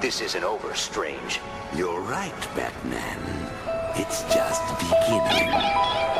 This isn't over, Strange. You're right, Batman. It's just beginning.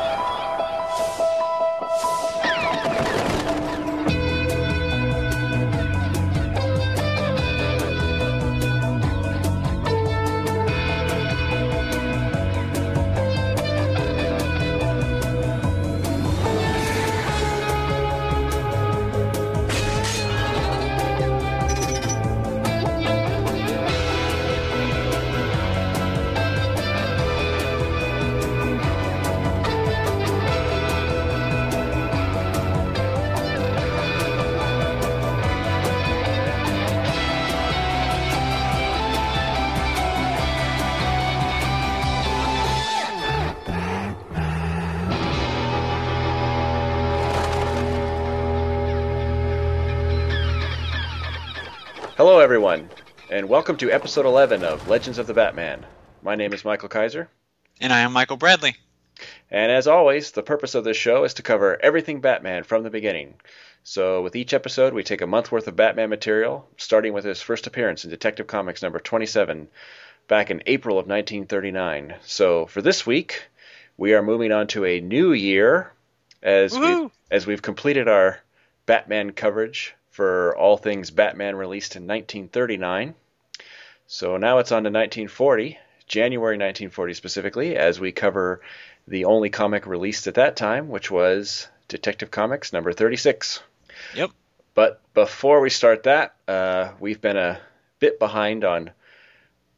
Everyone, and welcome to episode 11 of Legends of the Batman. My name is Michael Kaiser, And I am Michael Bradley. and as always, the purpose of this show is to cover everything Batman from the beginning. So, with each episode, we take a month worth of Batman material, starting with his first appearance in Detective Comics number 27 back in April of 1939. So, for this week, we are moving on to a new year as we, as we've completed our Batman coverage for all things Batman released in 1939. So now it's on to 1940, January 1940 specifically, as we cover the only comic released at that time, which was Detective Comics number 36. Yep. But before we start that, uh, we've been a bit behind on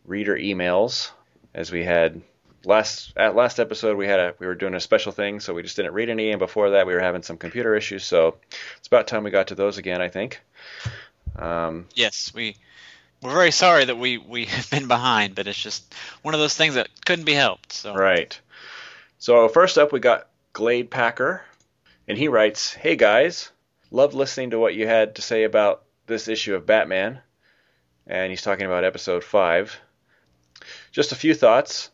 reader emails, as we had last at last episode we had a we were doing a special thing, so we just didn't read any, and before that we were having some computer issues, so it's about time we got to those again, I think. Um, Yes, we we're very sorry that we we have been behind, but it's just one of those things that couldn't be helped. So Right. So first up, we got Glade Packer, and he writes, "Hey guys, loved listening to what you had to say about this issue of Batman." And he's talking about episode five. Just a few thoughts.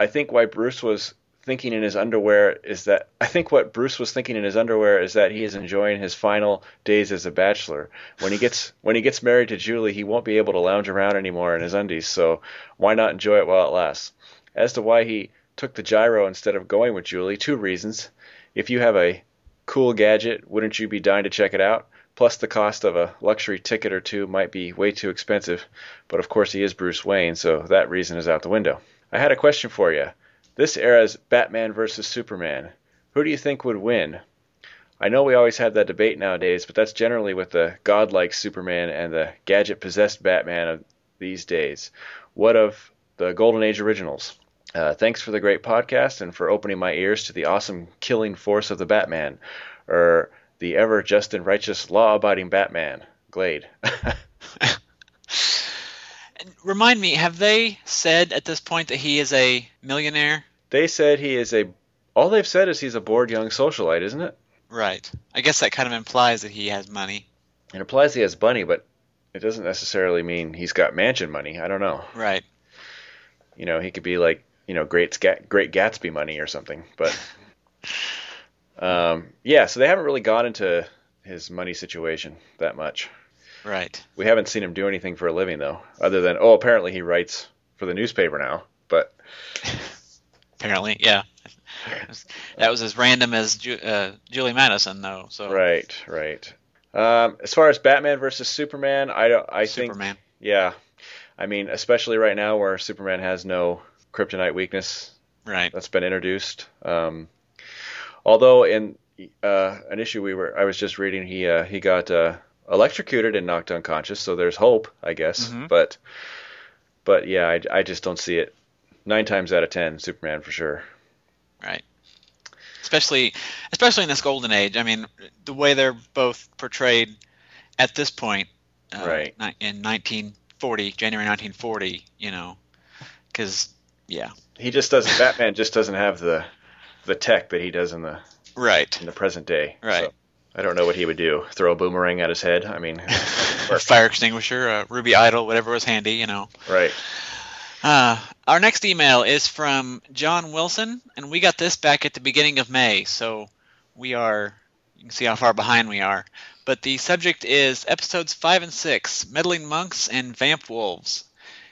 I think why Bruce was thinking in his underwear is that I think what Bruce was thinking in his underwear is that he is enjoying his final days as a bachelor. When he gets when he gets married to Julie, he won't be able to lounge around anymore in his undies. So why not enjoy it while it lasts? As to why he took the gyro instead of going with Julie, two reasons. If you have a cool gadget, wouldn't you be dying to check it out? Plus, the cost of a luxury ticket or two might be way too expensive. But of course, he is Bruce Wayne, so that reason is out the window. I had a question for you. This era's Batman versus Superman. Who do you think would win? I know we always have that debate nowadays, but that's generally with the godlike Superman and the gadget possessed Batman of these days. What of the Golden Age originals? Uh, thanks for the great podcast and for opening my ears to the awesome killing force of the Batman, or the ever just and righteous law abiding Batman, Glade. And remind me, have they said at this point that he is a millionaire? they said he is a. All they've said is he's a bored young socialite, isn't it? Right. I guess that kind of implies that he has money. It implies he has money, but it doesn't necessarily mean he's got mansion money. I don't know. Right. You know, he could be like, you know, great great Gatsby money or something. But um, yeah, so they haven't really gone into his money situation that much. Right. We haven't seen him do anything for a living though, other than oh, apparently he writes for the newspaper now. But Apparently, yeah. That was as random as Ju- uh, Julie Madison, though. So right, right. Um, as far as Batman versus Superman, I don't. I think Superman. yeah. I mean, especially right now where Superman has no kryptonite weakness Right. that's been introduced. Um, although in uh, an issue we were, I was just reading, he uh, he got uh, electrocuted and knocked unconscious. So there's hope, I guess. Mhm. But but yeah, I, I just don't see it. Nine times out of ten, Superman for sure. Right. Especially, especially in this golden age. I mean, the way they're both portrayed at this point, uh, Right. In 1940, January 1940, you know, because yeah, He just doesn't. Batman just doesn't have the the tech that he does in the right. in the present day. Right. So I don't know what he would do. Throw a boomerang at his head. I mean, a fire extinguisher, a ruby idol, whatever was handy, you know. right. Uh, our next email is from John Wilson, and we got this back at the beginning of May, so we are You can see how far behind we are. But the subject is episodes 5 and 6 Meddling Monks and Vamp Wolves.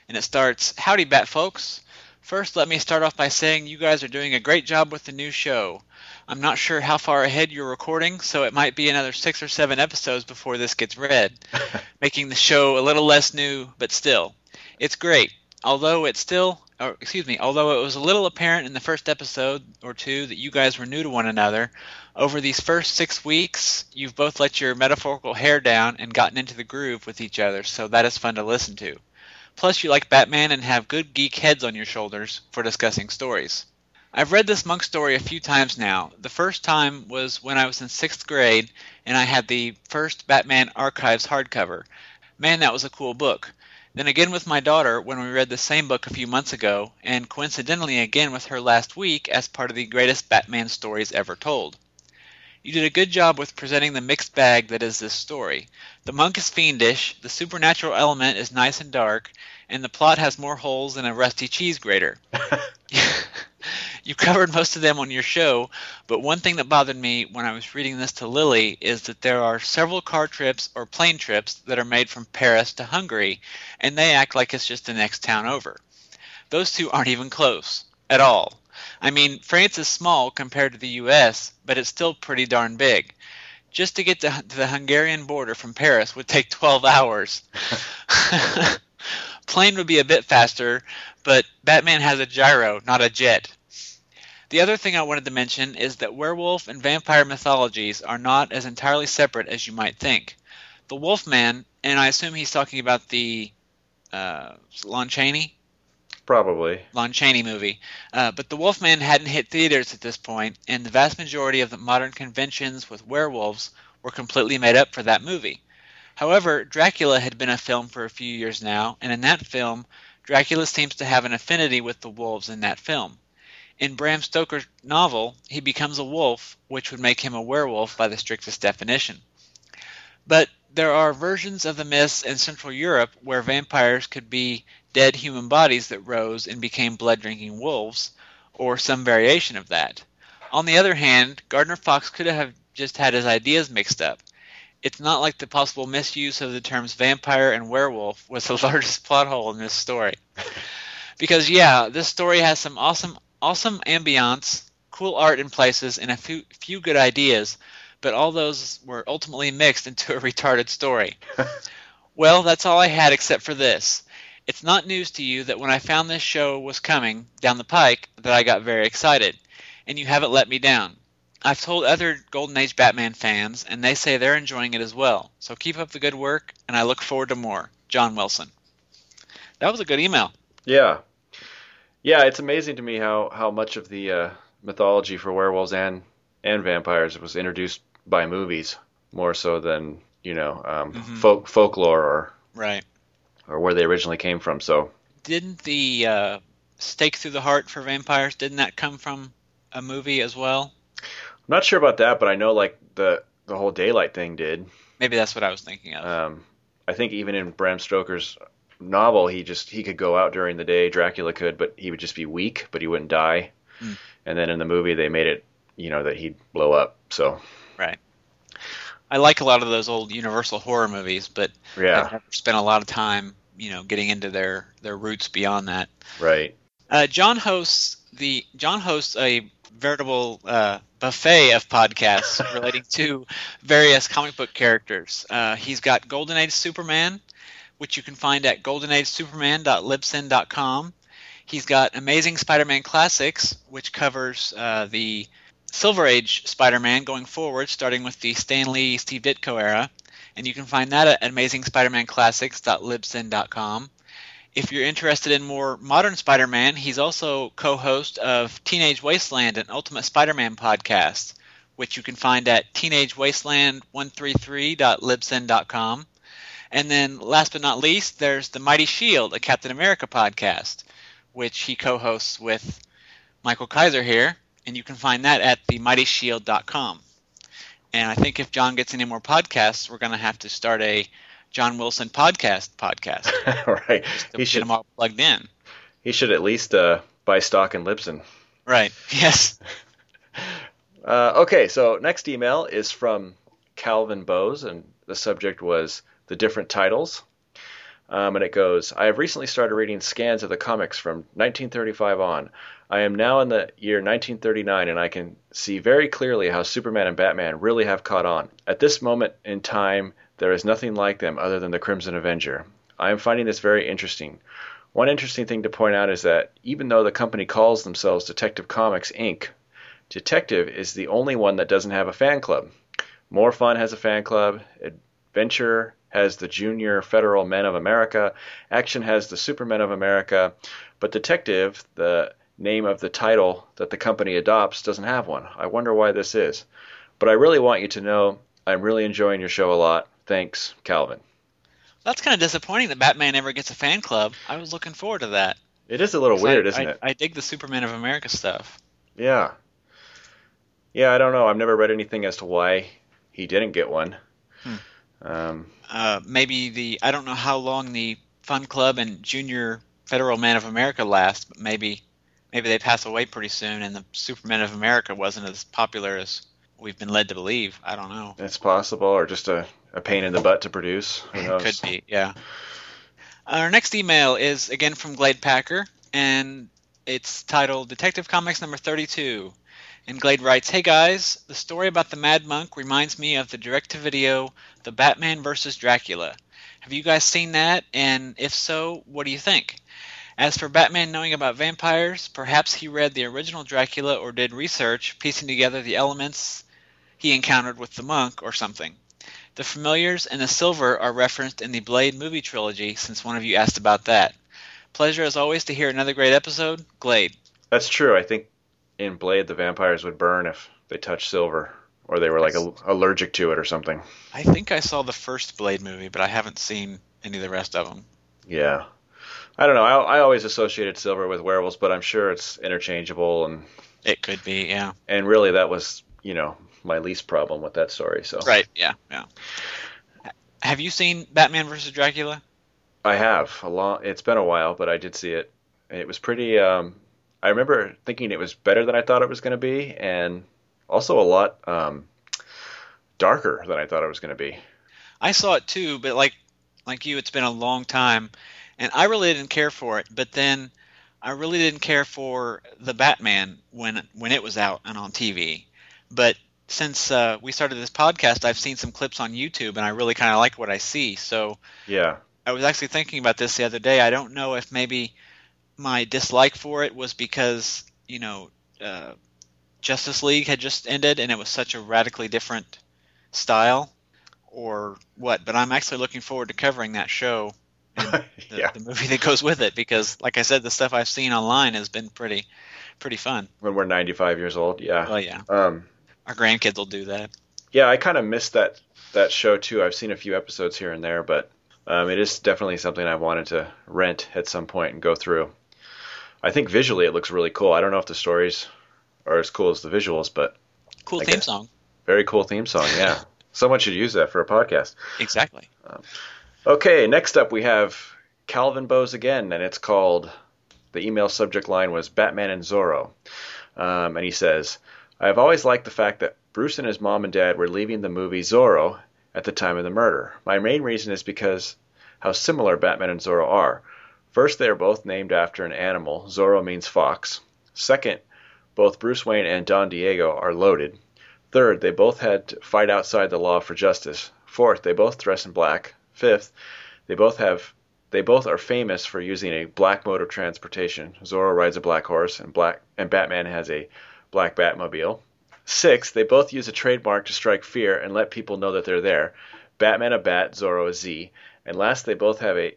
And it starts Howdy, Bat folks. First, let me start off by saying you guys are doing a great job with the new show. I'm not sure how far ahead you're recording, so it might be another six or seven episodes before this gets read, making the show a little less new, but still. It's great. Although it's still, or excuse me, although it was a little apparent in the first episode or two that you guys were new to one another, over these first six weeks, you've both let your metaphorical hair down and gotten into the groove with each other, so that is fun to listen to. Plus, you like Batman and have good geek heads on your shoulders for discussing stories. I've read this monk story a few times now. The first time was when I was in sixth grade and I had the first Batman Archives hardcover. Man, that was a cool book. Then again with my daughter when we read the same book a few months ago, and coincidentally again with her last week as part of the greatest Batman stories ever told. You did a good job with presenting the mixed bag that is this story. The monk is fiendish, the supernatural element is nice and dark, and the plot has more holes than a rusty cheese grater. you covered most of them on your show, but one thing that bothered me when I was reading this to Lily is that there are several car trips or plane trips that are made from Paris to Hungary, and they act like it's just the next town over. Those two aren't even close at all. I mean, France is small compared to the US, but it's still pretty darn big. Just to get to, to the Hungarian border from Paris would take 12 hours. Plane would be a bit faster, but Batman has a gyro, not a jet. The other thing I wanted to mention is that werewolf and vampire mythologies are not as entirely separate as you might think. The Wolfman, and I assume he's talking about the uh, Lon Chaney, Probably. Lon Chaney movie. Uh, but The Wolfman hadn't hit theaters at this point, and the vast majority of the modern conventions with werewolves were completely made up for that movie. However, Dracula had been a film for a few years now, and in that film, Dracula seems to have an affinity with the wolves in that film. In Bram Stoker's novel, he becomes a wolf, which would make him a werewolf by the strictest definition. But there are versions of the myths in Central Europe where vampires could be dead human bodies that rose and became blood drinking wolves, or some variation of that. On the other hand, Gardner Fox could have just had his ideas mixed up. It's not like the possible misuse of the terms vampire and werewolf was the largest plot hole in this story. because yeah, this story has some awesome awesome ambiance, cool art in places, and a few few good ideas, but all those were ultimately mixed into a retarded story. well, that's all I had except for this. It's not news to you that when I found this show was coming down the pike that I got very excited, and you haven't let me down. I've told other Golden Age Batman fans, and they say they're enjoying it as well. So keep up the good work, and I look forward to more. John Wilson. That was a good email. Yeah. Yeah, it's amazing to me how, how much of the uh, mythology for werewolves and, and vampires was introduced by movies more so than, you know, um, Mhm. folk, folklore or, Right. or where they originally came from. So, Didn't the uh, stake through the heart for vampires? Didn't that come from a movie as well? I'm not sure about that, but I know like the, the whole daylight thing did. Maybe that's what I was thinking of. Um, I think even in Bram Stoker's novel, he just he could go out during the day. Dracula could, but he would just be weak, but he wouldn't die. Hmm. And then in the movie, they made it, you know, that he'd blow up. So right. I like a lot of those old Universal horror movies, but yeah, I've never spent a lot of time, you know, getting into their their roots beyond that. right. Uh, John hosts the John hosts a veritable uh, buffet of podcasts relating to various comic book characters. Uh, he's got Golden Age Superman, which you can find at goldenagesuperman.libsyn.com. He's got Amazing Spider-Man Classics, which covers uh, the Silver Age Spider-Man going forward, starting with the Stan Lee, Steve Ditko era, and you can find that at amazingspidermanclassics.libsyn.com. If you're interested in more modern Spider-Man, he's also co-host of Teenage Wasteland and Ultimate Spider-Man podcast, which you can find at teenagewasteland133.libsyn.com. And then, last but not least, there's the Mighty Shield, a Captain America podcast, which he co-hosts with Michael Kaiser here, and you can find that at themightyshield.com. And I think if John gets any more podcasts, we're going to have to start a John Wilson podcast podcast right. He get should them all plugged in. he should at least uh, buy stock in Libsyn. Right. Yes. Uh, okay, so next email is from Calvin Bose, and the subject was the different titles. Um, and it goes I have recently started reading scans of the comics from 1935 on. I am now in the year 1939, and I can see very clearly how Superman and Batman really have caught on. At this moment in time, there is nothing like them other than the Crimson Avenger. I am finding this very interesting. One interesting thing to point out is that even though the company calls themselves Detective Comics Inc., Detective is the only one that doesn't have a fan club. More Fun has a fan club, Adventure has the Junior Federal Men of America, Action has the Supermen of America, but Detective, the name of the title that the company adopts, doesn't have one. I wonder why this is. But I really want you to know I'm really enjoying your show a lot. Thanks, Calvin. That's kind of disappointing that Batman never gets a fan club. I was looking forward to that. It is a little weird, I, isn't I, it? I dig the Superman of America stuff. Yeah. Yeah, I don't know. I've never read anything as to why he didn't get one. Hmm. Um, Uh, maybe the I don't know how long the Fun Club and Junior Federal Man of America last, but maybe maybe they pass away pretty soon, and the Superman of America wasn't as popular as we've been led to believe. I don't know. it's possible, or just a, a pain in the butt to produce. Could be, yeah. Our next email is again from Glade Packer, and it's titled Detective Comics number 32. And Glade writes, Hey guys, the story about the Mad Monk reminds me of the direct to video The Batman vs. Dracula. Have you guys seen that? And if so, what do you think? As for Batman knowing about vampires, perhaps he read the original Dracula or did research, piecing together the elements he encountered with the monk or something. The familiars and the silver are referenced in the Blade movie trilogy, since one of you asked about that. Pleasure as always to hear another great episode. Glade. That's true. I think in Blade, the vampires would burn if they touched silver, or they were like al- allergic to it or something. I think I saw the first Blade movie, but I haven't seen any of the rest of them. Yeah. I don't know. I, I always associated silver with werewolves, but I'm sure it's interchangeable, and It could be, yeah. and really that was you know my least problem with that story. So Right, yeah, yeah. Have you seen Batman vs. Dracula? I have a long. It's been a while, but I did see it. It was pretty. Um, I remember thinking it was better than I thought it was going to be, and also a lot um, darker than I thought it was going to be. I saw it too, but like like you, it's been a long time, and I really didn't care for it. But then I really didn't care for the Batman when when it was out and on TV. But since uh, we started this podcast, I've seen some clips on YouTube, and I really kind of like what I see. So Yeah, I was actually thinking about this the other day. I don't know if maybe my dislike for it was because you know uh, Justice League had just ended, and it was such a radically different style, or what. But I'm actually looking forward to covering that show, and the, yeah. the movie that goes with it, because like I said, the stuff I've seen online has been pretty pretty fun. When we're 95 years old, yeah. Well, yeah, Um, our grandkids will do that. yeah, I kind of missed that that show too. I've seen a few episodes here and there, but um, it is definitely something I wanted to rent at some point and go through. I think visually it looks really cool. I don't know if the stories are as cool as the visuals, but Cool I theme guess- song. very cool theme song. Yeah, someone should use that for a podcast. Exactly. Okay, next up we have Calvin Bose again, and it's called. The email subject line was Batman and Zorro, um, and he says, "I have always liked the fact that Bruce and his mom and dad were leaving the movie Zorro at the time of the murder. My main reason is because how similar Batman and Zorro are. First, they are both named after an animal. Zorro means fox. Second, both Bruce Wayne and Don Diego are loaded. Third, they both had to fight outside the law for justice. Fourth, they both dress in black. Fifth, they both have they both are famous for using a black mode of transportation. Zorro rides a black horse and black and Batman has a black Batmobile. Six, they both use a trademark to strike fear and let people know that they're there. Batman a bat, Zorro a Z. And last, they both have a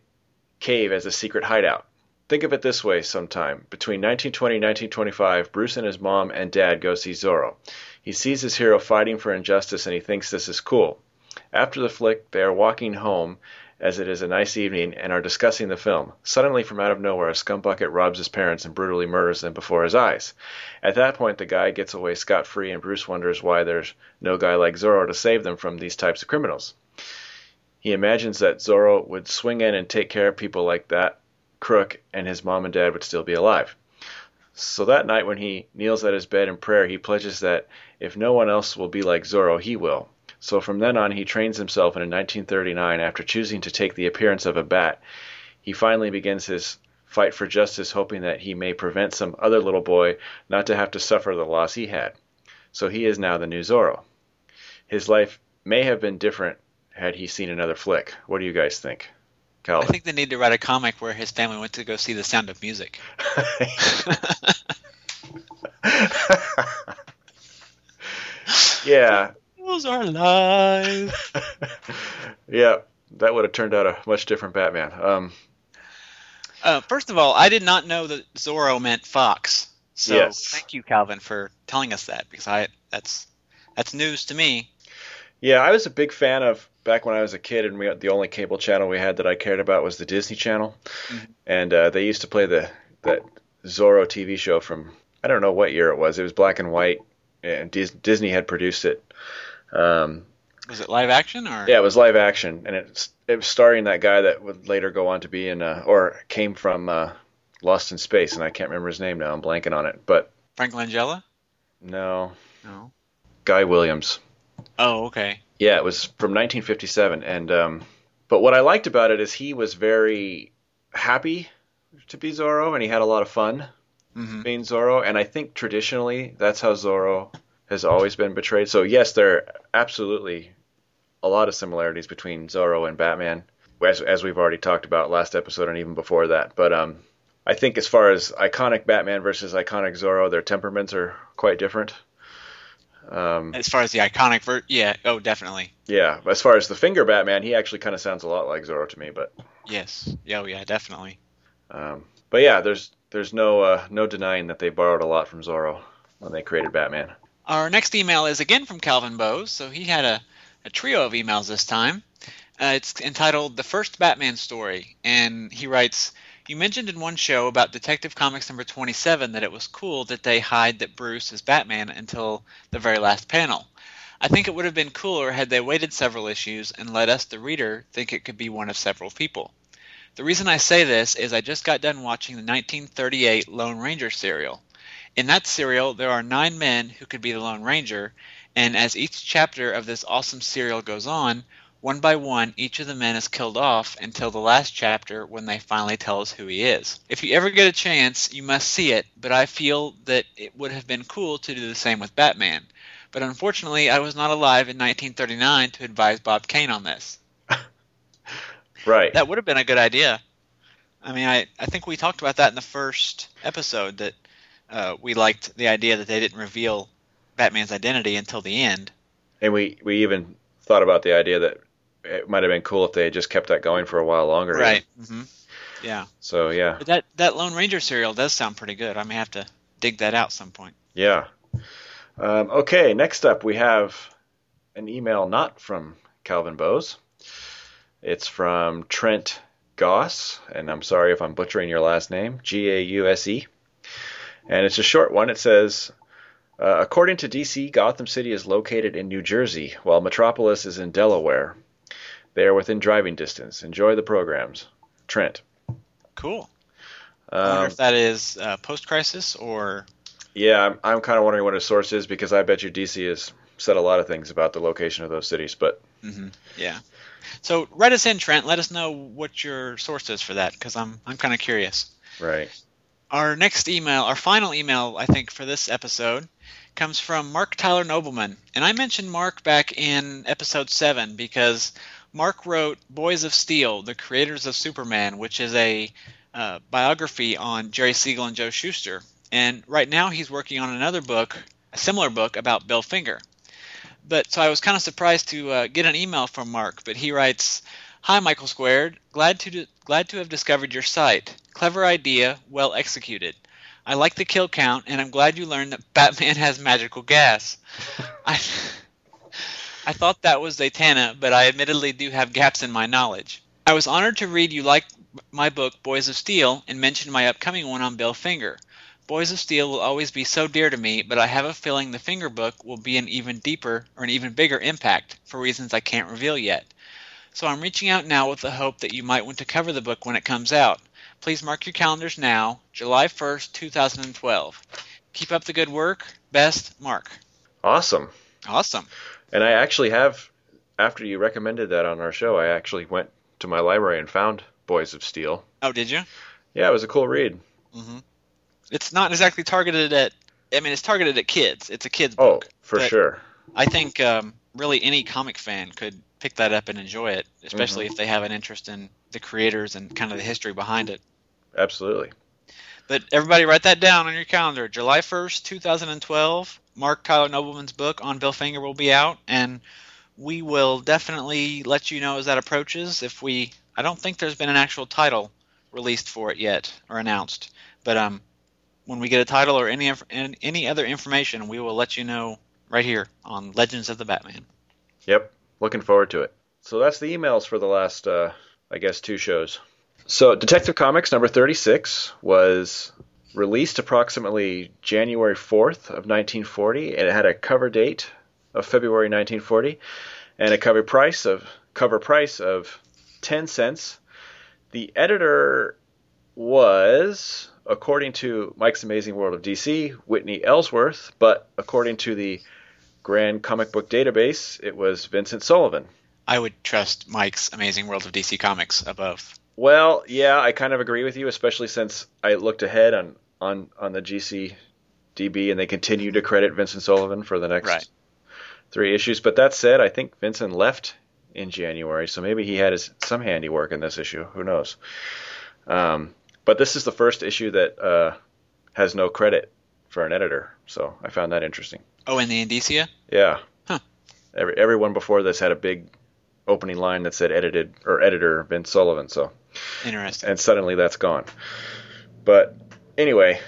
cave as a secret hideout. Think of it this way sometime. Between 1920 and 1925, Bruce and his mom and dad go see Zorro. He sees his hero fighting for injustice and he thinks this is cool. After the flick, they are walking home as it is a nice evening and are discussing the film. Suddenly, from out of nowhere, a scumbucket robs his parents and brutally murders them before his eyes. At that point, the guy gets away scot free, and Bruce wonders why there's no guy like Zorro to save them from these types of criminals. He imagines that Zorro would swing in and take care of people like that crook, and his mom and dad would still be alive. So that night, when he kneels at his bed in prayer, he pledges that if no one else will be like Zorro, he will. So from then on, he trains himself, and in 1939, after choosing to take the appearance of a bat, he finally begins his fight for justice, hoping that he may prevent some other little boy not to have to suffer the loss he had. So he is now the new Zorro. His life may have been different had he seen another flick. What do you guys think? I think they need to write a comic where his family went to go see The Sound of Music. yeah, Those are lies. yeah, that would have turned out a much different Batman. Um, Uh, first of all, I did not know that Zorro meant fox. So Yes. thank you, Calvin, for telling us that because I that's that's news to me. yeah, I was a big fan of back when I was a kid, and we the only cable channel we had that I cared about was the Disney Channel, and uh, they used to play the that Zorro TV show from I don't know what year it was. It was black and white, and Disney had produced it. Um, Was it live action or? Yeah, it was live action, and it's it was starring that guy that would later go on to be in uh, or came from uh, Lost in Space, and I can't remember his name now. I'm blanking on it, but Frank Langella? no, No. Guy Williams. Oh, okay. Yeah, it was from 1957, and um, but what I liked about it is he was very happy to be Zorro, and he had a lot of fun hmm being Zorro, and I think traditionally that's how Zorro has always been betrayed. So yes, there are absolutely a lot of similarities between Zorro and Batman, as as we've already talked about last episode and even before that. But um, I think as far as iconic Batman versus iconic Zorro, their temperaments are quite different. Um, As far as the iconic ver, yeah. Oh, definitely. yeah, as far as the Finger Batman, he actually kind of sounds a lot like Zorro to me, but Yes. Yeah, oh, yeah, definitely. um, but yeah, there's there's no uh, no denying that they borrowed a lot from Zorro when they created Batman. Our next email is again from Calvin Bowes, so he had a, a trio of emails this time. Uh, it's entitled The First Batman Story, and he writes You mentioned in one show about Detective Comics number 27 that it was cool that they hide that Bruce is Batman until the very last panel. I think it would have been cooler had they waited several issues and let us, the reader, think it could be one of several people. The reason I say this is I just got done watching the 1938 Lone Ranger serial. In that serial, there are nine men who could be the Lone Ranger, and as each chapter of this awesome serial goes on, one by one, each of the men is killed off until the last chapter when they finally tell us who he is. If you ever get a chance, you must see it, but I feel that it would have been cool to do the same with Batman. But unfortunately, I was not alive in 1939 to advise Bob Kane on this. Right. That would have been a good idea. I mean, I, I think we talked about that in the first episode that uh, we liked the idea that they didn't reveal Batman's identity until the end. And we, we even thought about the idea that it might have been cool if they had just kept that going for a while longer. Right. hmm Yeah. So yeah, But that, that Lone Ranger serial does sound pretty good. I may have to dig that out some point. yeah. Um, okay, next up we have an email not from Calvin Bowes. It's from Trent Gause, and I'm sorry if I'm butchering your last name, G A U S E. And it's a short one. It says, uh, according to DC, Gotham City is located in New Jersey, while Metropolis is in Delaware. They are within driving distance. Enjoy the programs. Trent. Cool. I wonder Um, if that is uh, post crisis or. yeah, I'm, I'm kind of wondering what his source is because I bet you DC has said a lot of things about the location of those cities, but hmm Yeah. So write us in, Trent. Let us know what your source is for that, because I'm I'm kind of curious. right. Our next email, our final email, I think, for this episode, comes from Mark Tyler Nobleman. And I mentioned Mark back in episode 7 because Mark wrote Boys of Steel, the creators of Superman, which is a uh, biography on Jerry Siegel and Joe Shuster. And right now he's working on another book, a similar book about Bill Finger. But so I was kind of surprised to uh, get an email from Mark, but he writes, "Hi Michael Squared, glad to glad to have discovered your site. Clever idea, well executed. I like the kill count, and I'm glad you learned that Batman has magical gas. I I thought that was Zatanna, but I admittedly do have gaps in my knowledge. I was honored to read you liked my book Boys of Steel and mentioned my upcoming one on Bill Finger. Boys of Steel will always be so dear to me, but I have a feeling the Finger book will be an even deeper or an even bigger impact for reasons I can't reveal yet. So I'm reaching out now with the hope that you might want to cover the book when it comes out. please mark your calendars now, July 1st, 2012. Keep up the good work. Best, Mark. Awesome. Awesome. And I actually have, after you recommended that on our show, I actually went to my library and found Boys of Steel. Oh, did you? Yeah, it was a cool read. Mm-hmm. It's not exactly targeted at. I mean, it's targeted at kids. It's a kids Oh, book. for sure. I think um, really any comic fan could pick that up and enjoy it, especially Mm-hmm. if they have an interest in the creators and kind of the history behind it. Absolutely. But everybody write that down on your calendar. July 1st, 2012, Mark Tyler Nobleman's book on Bill Finger will be out, and we will definitely let you know as that approaches. If we, I don't think there's been an actual title released for it yet or announced, but um, when we get a title or any any other information, we will let you know right here on Legends of the Batman. Yep. Looking forward to it. So that's the emails for the last, uh, I guess, two shows. So Detective Comics number 36 was released approximately January 4th of 1940, and it had a cover date of February 1940, and a cover price of cover price of 10 cents. The editor was, according to Mike's Amazing World of DC, Whitney Ellsworth, but according to the Grand Comic Book Database, it was Vincent Sullivan. I would trust Mike's Amazing World of DC Comics above. Well, yeah, I kind of agree with you, especially since I looked ahead on on on the GCDB and they continue to credit Vincent Sullivan for the next Right. three issues. But that said, I think Vincent left in January, so maybe he had his, some handiwork in this issue. Who knows? Um, but this is the first issue that uh, has no credit for an editor, so I found that interesting. Oh, and the Indicia? Yeah. Huh. Every everyone before this had a big opening line that said edited or editor Vince Sullivan. So Interesting. and suddenly that's gone. But anyway,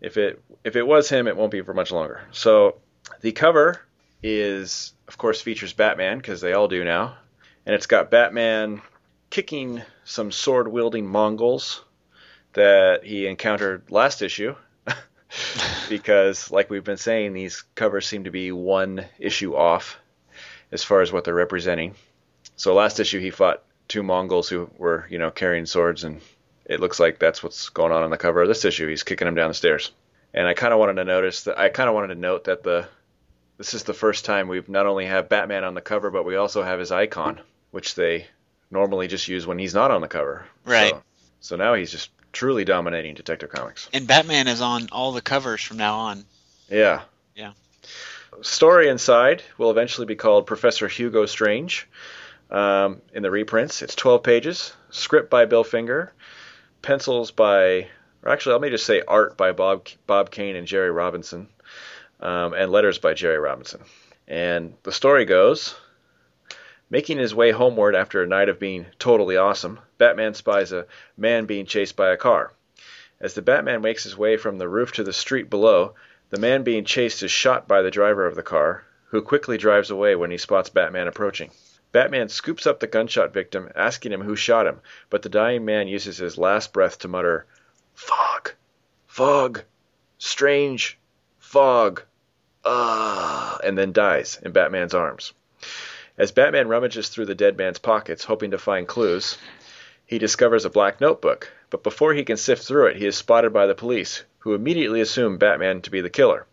if it if it was him, it won't be for much longer. So the cover is, of course, features Batman because they all do now, and it's got Batman kicking some sword wielding Mongols that he encountered last issue. because, like we've been saying, these covers seem to be one issue off as far as what they're representing. So last issue he fought two Mongols who were, you know, carrying swords, and it looks like that's what's going on on the cover of this issue. He's kicking them down the stairs, and I kind of wanted to notice that. I kind of wanted to note that the this is the first time we've not only have Batman on the cover, but we also have his icon, which they normally just use when he's not on the cover. Right. So, so now he's just truly dominating Detective Comics. And Batman is on all the covers from now on. Yeah. Yeah. Story inside will eventually be called Professor Hugo Strange. Um, in the reprints, it's 12 pages. Script by Bill Finger. Pencils by, or actually, let me just say art by Bob Bob Kane and Jerry Robinson. Um, and letters by Jerry Robinson. And the story goes Making his way homeward after a night of being totally awesome, Batman spies a man being chased by a car. As the Batman makes his way from the roof to the street below, the man being chased is shot by the driver of the car, who quickly drives away when he spots Batman approaching. Batman scoops up the gunshot victim, asking him who shot him, but the dying man uses his last breath to mutter, Fog! Fog! Strange! Fog! Ah! and then dies in Batman's arms. As Batman rummages through the dead man's pockets, hoping to find clues, he discovers a black notebook, but before he can sift through it, he is spotted by the police, who immediately assume Batman to be the killer.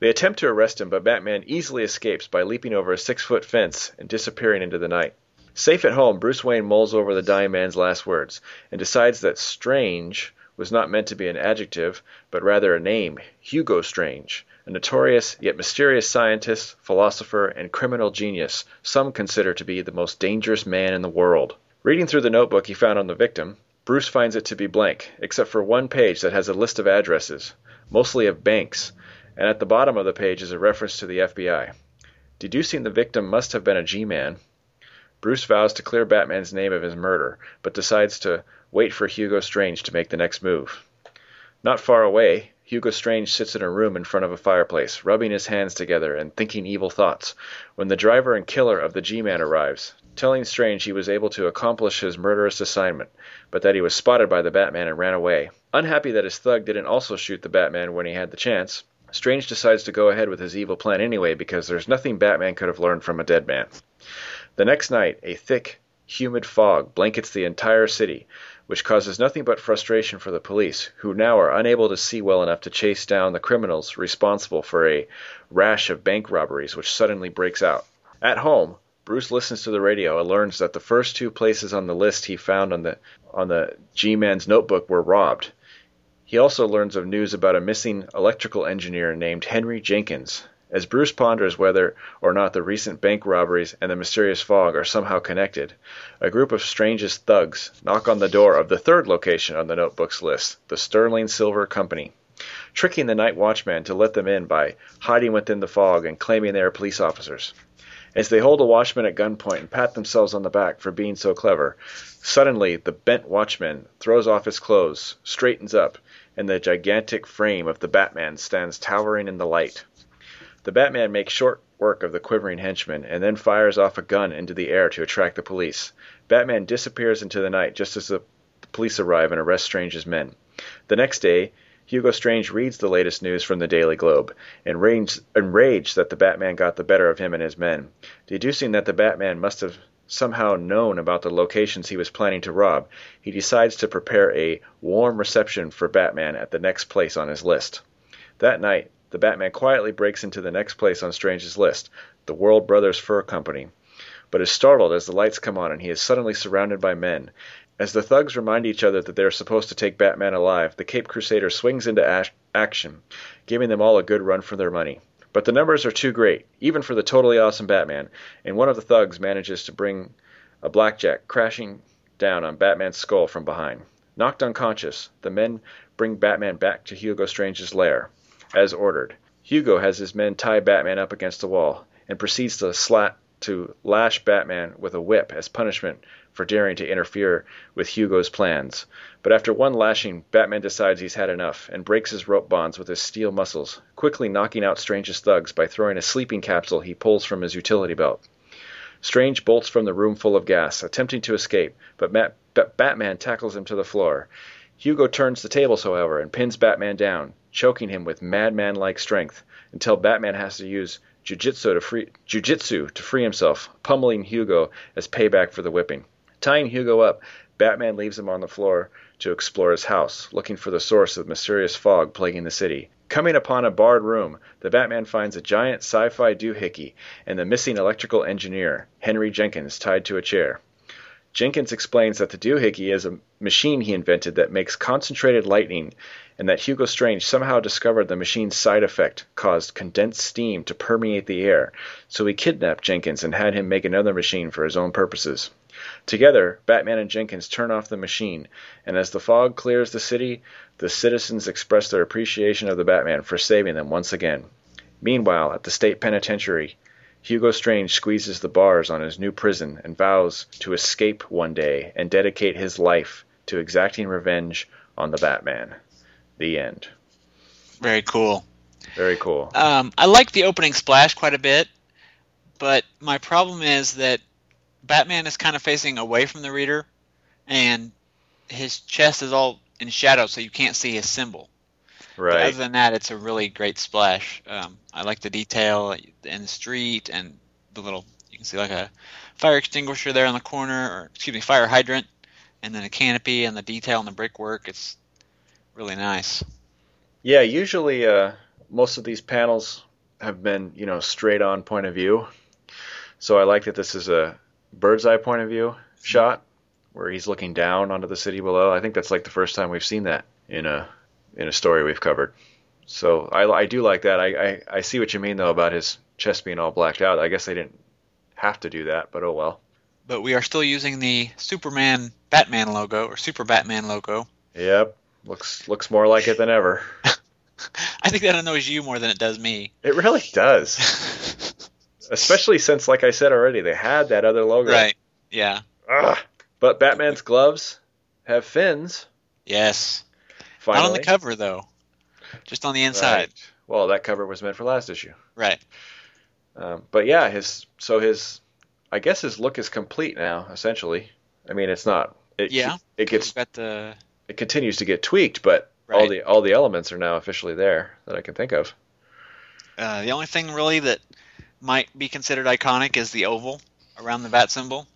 They attempt to arrest him, but Batman easily escapes by leaping over a six foot fence and disappearing into the night. Safe at home, Bruce Wayne mulls over the dying man's last words and decides that strange was not meant to be an adjective, but rather a name Hugo Strange, a notorious yet mysterious scientist, philosopher, and criminal genius some consider to be the most dangerous man in the world. Reading through the notebook he found on the victim, Bruce finds it to be blank, except for one page that has a list of addresses, mostly of banks, and at the bottom of the page is a reference to the FBI. Deducing the victim must have been a G man, Bruce vows to clear Batman's name of his murder, but decides to wait for Hugo Strange to make the next move. Not far away, Hugo Strange sits in a room in front of a fireplace, rubbing his hands together and thinking evil thoughts, when the driver and killer of the G Man arrives, telling Strange he was able to accomplish his murderous assignment, but that he was spotted by the Batman and ran away. Unhappy that his thug didn't also shoot the Batman when he had the chance, Strange decides to go ahead with his evil plan anyway because there's nothing Batman could have learned from a dead man. The next night, a thick, humid fog blankets the entire city, which causes nothing but frustration for the police, who now are unable to see well enough to chase down the criminals responsible for a rash of bank robberies which suddenly breaks out. At home, Bruce listens to the radio and learns that the first two places on the list he found on the on the G-man's notebook were robbed. He also learns of news about a missing electrical engineer named Henry Jenkins. As Bruce ponders whether or not the recent bank robberies and the mysterious fog are somehow connected, a group of Strange's thugs knock on the door of the third location on the notebook's list, the Sterling Silver Company, tricking the night watchman to let them in by hiding within the fog and claiming they are police officers. As they hold the watchman at gunpoint and pat themselves on the back for being so clever, suddenly the bent watchman throws off his clothes, straightens up, and the gigantic frame of the Batman stands towering in the light. The Batman makes short work of the quivering henchman, and then fires off a gun into the air to attract the police. Batman disappears into the night just as the police arrive and arrest Strange's men. The next day, Hugo Strange reads the latest news from the Daily Globe, enraged, enraged that the Batman got the better of him and his men. Deducing that the Batman must have somehow known about the locations he was planning to rob, he decides to prepare a warm reception for Batman at the next place on his list. That night, the Batman quietly breaks into the next place on Strange's list, the World Brothers Fur Company, but is startled as the lights come on and he is suddenly surrounded by men. As the thugs remind each other that they are supposed to take Batman alive, the Cape Crusader swings into ash- action, giving them all a good run for their money. But the numbers are too great, even for the totally awesome Batman, and one of the thugs manages to bring a blackjack crashing down on Batman's skull from behind. Knocked unconscious, the men bring Batman back to Hugo Strange's lair, as ordered. Hugo has his men tie Batman up against the wall, and proceeds to slat to lash Batman with a whip as punishment for daring to interfere with Hugo's plans. But after one lashing, Batman decides he's had enough and breaks his rope bonds with his steel muscles, quickly knocking out Strange's thugs by throwing a sleeping capsule he pulls from his utility belt. Strange bolts from the room full of gas, attempting to escape, but Matt, Batman tackles him to the floor. Hugo turns the tables, however, and pins Batman down, choking him with madman like strength, until Batman has to use jujitsu to free jujitsu to free himself, pummeling Hugo as payback for the whipping. Tying Hugo up, Batman leaves him on the floor to explore his house, looking for the source of the mysterious fog plaguing the city. Coming upon a barred room, the Batman finds a giant sci fi doohickey and the missing electrical engineer, Henry Jenkins, tied to a chair. Jenkins explains that the doohickey is a machine he invented that makes concentrated lightning, and that Hugo Strange somehow discovered the machine's side effect caused condensed steam to permeate the air, so he kidnapped Jenkins and had him make another machine for his own purposes. Together, Batman and Jenkins turn off the machine, and as the fog clears the city, the citizens express their appreciation of the Batman for saving them once again. Meanwhile, at the state penitentiary, Hugo Strange squeezes the bars on his new prison and vows to escape one day and dedicate his life to exacting revenge on the Batman. The end. Very cool. Very cool. Um, I like the opening splash quite a bit, but my problem is that Batman is kind of facing away from the reader, and his chest is all in shadow, so you can't see his symbol. Right. But other than that, it's a really great splash. Um, I like the detail in the street and the little. You can see like a fire extinguisher there in the corner, or excuse me, fire hydrant, and then a canopy and the detail in the brickwork. It's really nice. Yeah, usually uh, most of these panels have been, you know, straight on point of view. So I like that this is a bird's eye point of view shot where he's looking down onto the city below. I think that's like the first time we've seen that in a in a story we've covered. So I, I do like that. I, I, I see what you mean though about his chest being all blacked out. I guess they didn't have to do that, but oh well. But we are still using the Superman Batman logo or Super Batman logo. Yep, looks looks more like it than ever. I think that annoys you more than it does me. It really does. Especially since, like I said already, they had that other logo. Right. Yeah. Ugh. But Batman's gloves have fins. Yes. Finally. Not on the cover though. Just on the inside. Right. Well, that cover was meant for last issue. Right. Um, but yeah, his so his I guess his look is complete now. Essentially, I mean, it's not. It, Yeah. It gets We've got the it continues to get tweaked, but all Right. the all the elements are now officially there that I can think of. uh, the only thing really that might be considered iconic is the oval around the bat symbol,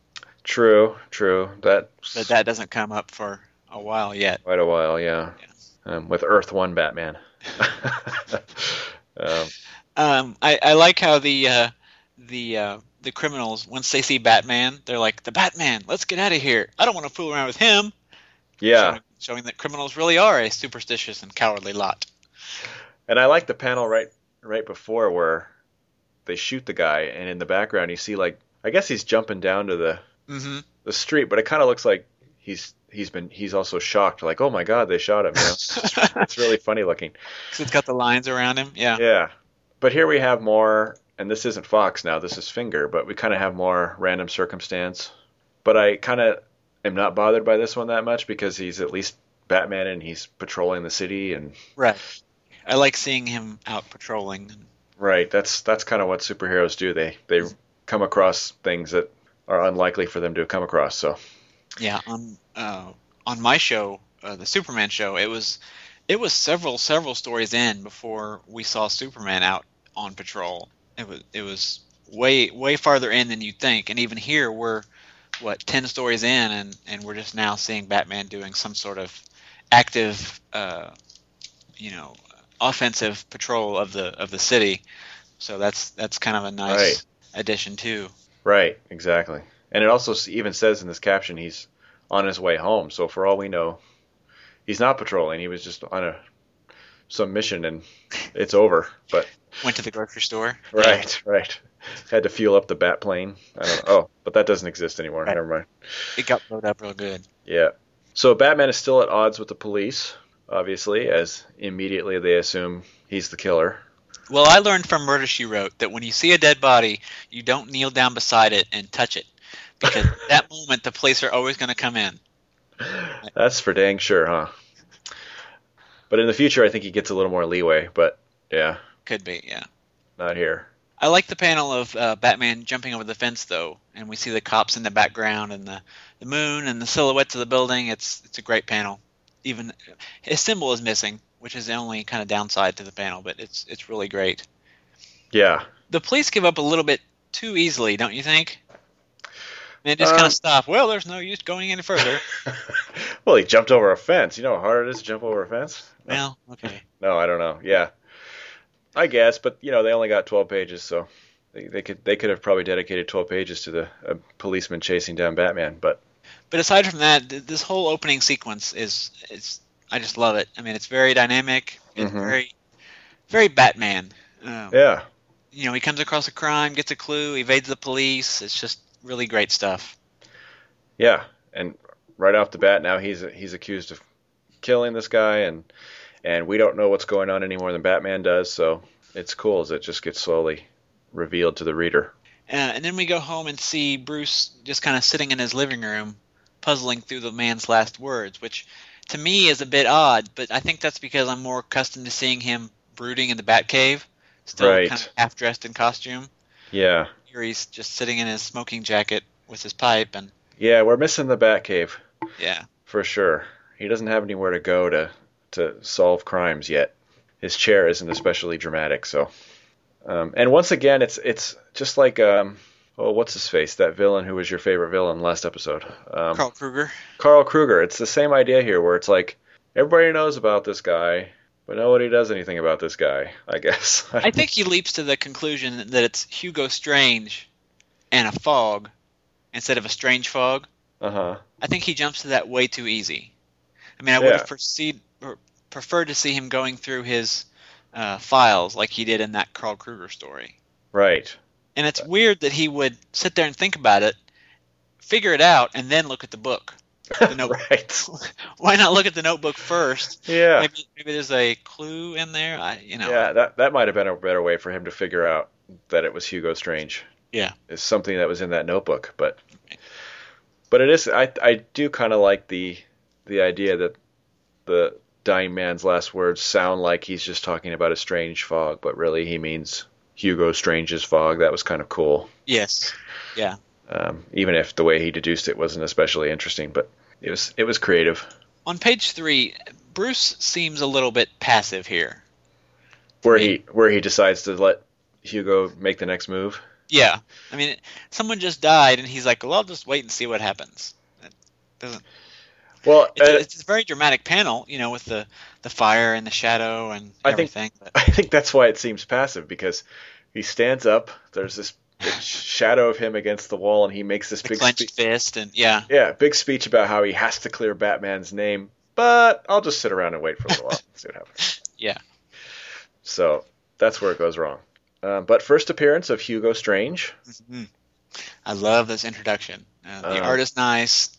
True, true. That but that doesn't come up for a while yet. Quite a while, yeah. Um, with Earth One Batman. um, Um, I, I like how the uh, the uh, the criminals once they see Batman, they're like, "The Batman, let's get out of here! I don't want to fool around with him." Yeah, showing, showing that criminals really are a superstitious and cowardly lot. and I like the panel right right before where they shoot the guy, and in the background you see like I guess he's jumping down to the Mm-hmm. the street, but it kind of looks like he's he's been he's also shocked, like oh my god, they shot him. You know? it's really funny looking. It's got the lines around him. Yeah. Yeah. But here we have more, and this isn't Fox now, this is Finger, but we kind of have more random circumstance. But I kind of am not bothered by this one that much because he's at least Batman and he's patrolling the city and Right. I like seeing him out patrolling. right, that's that's kind of what superheroes do. They they come across things that are unlikely for them to come across. So, Yeah. On uh, on my show, uh, the Superman show, it was it was several several stories in before we saw Superman out on patrol. It was it was way way farther in than you'd think, and even here we're what ten stories in, and and we're just now seeing Batman doing some sort of active, uh, you know, offensive patrol of the of the city. So that's that's kind of a nice Right. addition too. right, exactly. And it also even says in this caption he's on his way home. So for all we know, he's not patrolling. He was just on a some mission and it's over. But Went to the grocery store. Right, right. Had to fuel up the bat plane. I don't know. Oh, but that doesn't exist anymore. Never mind. It got blown up real good. Yeah. So Batman is still at odds with the police, obviously, as immediately they assume he's the killer. Well, I learned from Murder She Wrote that when you see a dead body, you don't kneel down beside it and touch it, because at that moment the police are always going to come in. That's for dang sure, huh? But in the future, I think he gets a little more leeway. But yeah, Could be, yeah. not here. I like the panel of uh, Batman jumping over the fence though, and we see the cops in the background and the, the moon and the silhouettes of the building. It's it's a great panel. Even his symbol is missing, which is the only kind of downside to the panel, but it's it's really great. Yeah. The police give up a little bit too easily, don't you think? They just kind Um, of stop. Well, there's no use going any further. well, he jumped over a fence. You know how hard it is to jump over a fence? well, okay. No, I don't know. Yeah, I guess, but you know they only got 12 pages, so they, they could they could have probably dedicated 12 pages to the a policeman chasing down Batman. But But aside from that, th- this whole opening sequence is it's I just love it. I mean, it's very dynamic. It's Mhm. very very Batman. Um, yeah, You know, he comes across a crime, gets a clue, evades the police. It's just really great stuff. yeah, and right off the bat, now he's he's accused of killing this guy, and and we don't know what's going on any more than Batman does. So it's cool as it just gets slowly revealed to the reader. Uh, and then we go home and see Bruce just kind of sitting in his living room, puzzling through the man's last words, which to me is a bit odd. But I think that's because I'm more accustomed to seeing him brooding in the Batcave, still Right. kind of half dressed in costume. Yeah, Here he's just sitting in his smoking jacket with his pipe, and yeah, we're missing the Batcave. yeah, For sure. He doesn't have anywhere to go to to solve crimes yet. His chair isn't especially dramatic, so. Um, and once again, it's it's just like um, oh, what's his face? That villain who was your favorite villain last episode, um, Carl Kruger. Carl Kruger. It's the same idea here, where it's like everybody knows about this guy, but nobody does anything about this guy. I guess. I think he leaps to the conclusion that it's Hugo Strange and a fog instead of a strange fog. Uh huh. I think he jumps to that way too easy. I mean, I would have proceed, or preferred to see him going through his uh, files like he did in that Carl Kruger story. Right. And it's weird that he would sit there and think about it, figure it out, and then look at the book. The notebook. right. Why not look at the notebook first? Yeah. Maybe, maybe there's a clue in there. I, you know. Yeah, that that might have been a better way for him to figure out that it was Hugo Strange. Yeah. Is something that was in that notebook, but but it is I I do kind of like the the idea that the dying man's last words sound like he's just talking about a strange fog, but really he means Hugo Strange's fog. That was kind of cool. Yes. Yeah. Um, even if the way he deduced it wasn't especially interesting, but it was it was creative. On page three, Bruce seems a little bit passive here. Where Me- he where he decides to let Hugo make the next move. Yeah, I mean, someone just died, and he's like, "Well, I'll just wait and see what happens." It doesn't. Well, It's, uh, a, it's a very dramatic panel, you know, with the the fire and the shadow and I think- but- I think that's why it seems passive because he stands up. There's this shadow of him against the wall, and he makes this the big clenched speech. fist and yeah, Yeah, big speech about how he has to clear Batman's name, but I'll just sit around and wait for a little while, see what happens. yeah. So that's where it goes wrong. Um, but first appearance of Hugo Strange. Mhm. I love this introduction. Uh, the Uh, art is nice.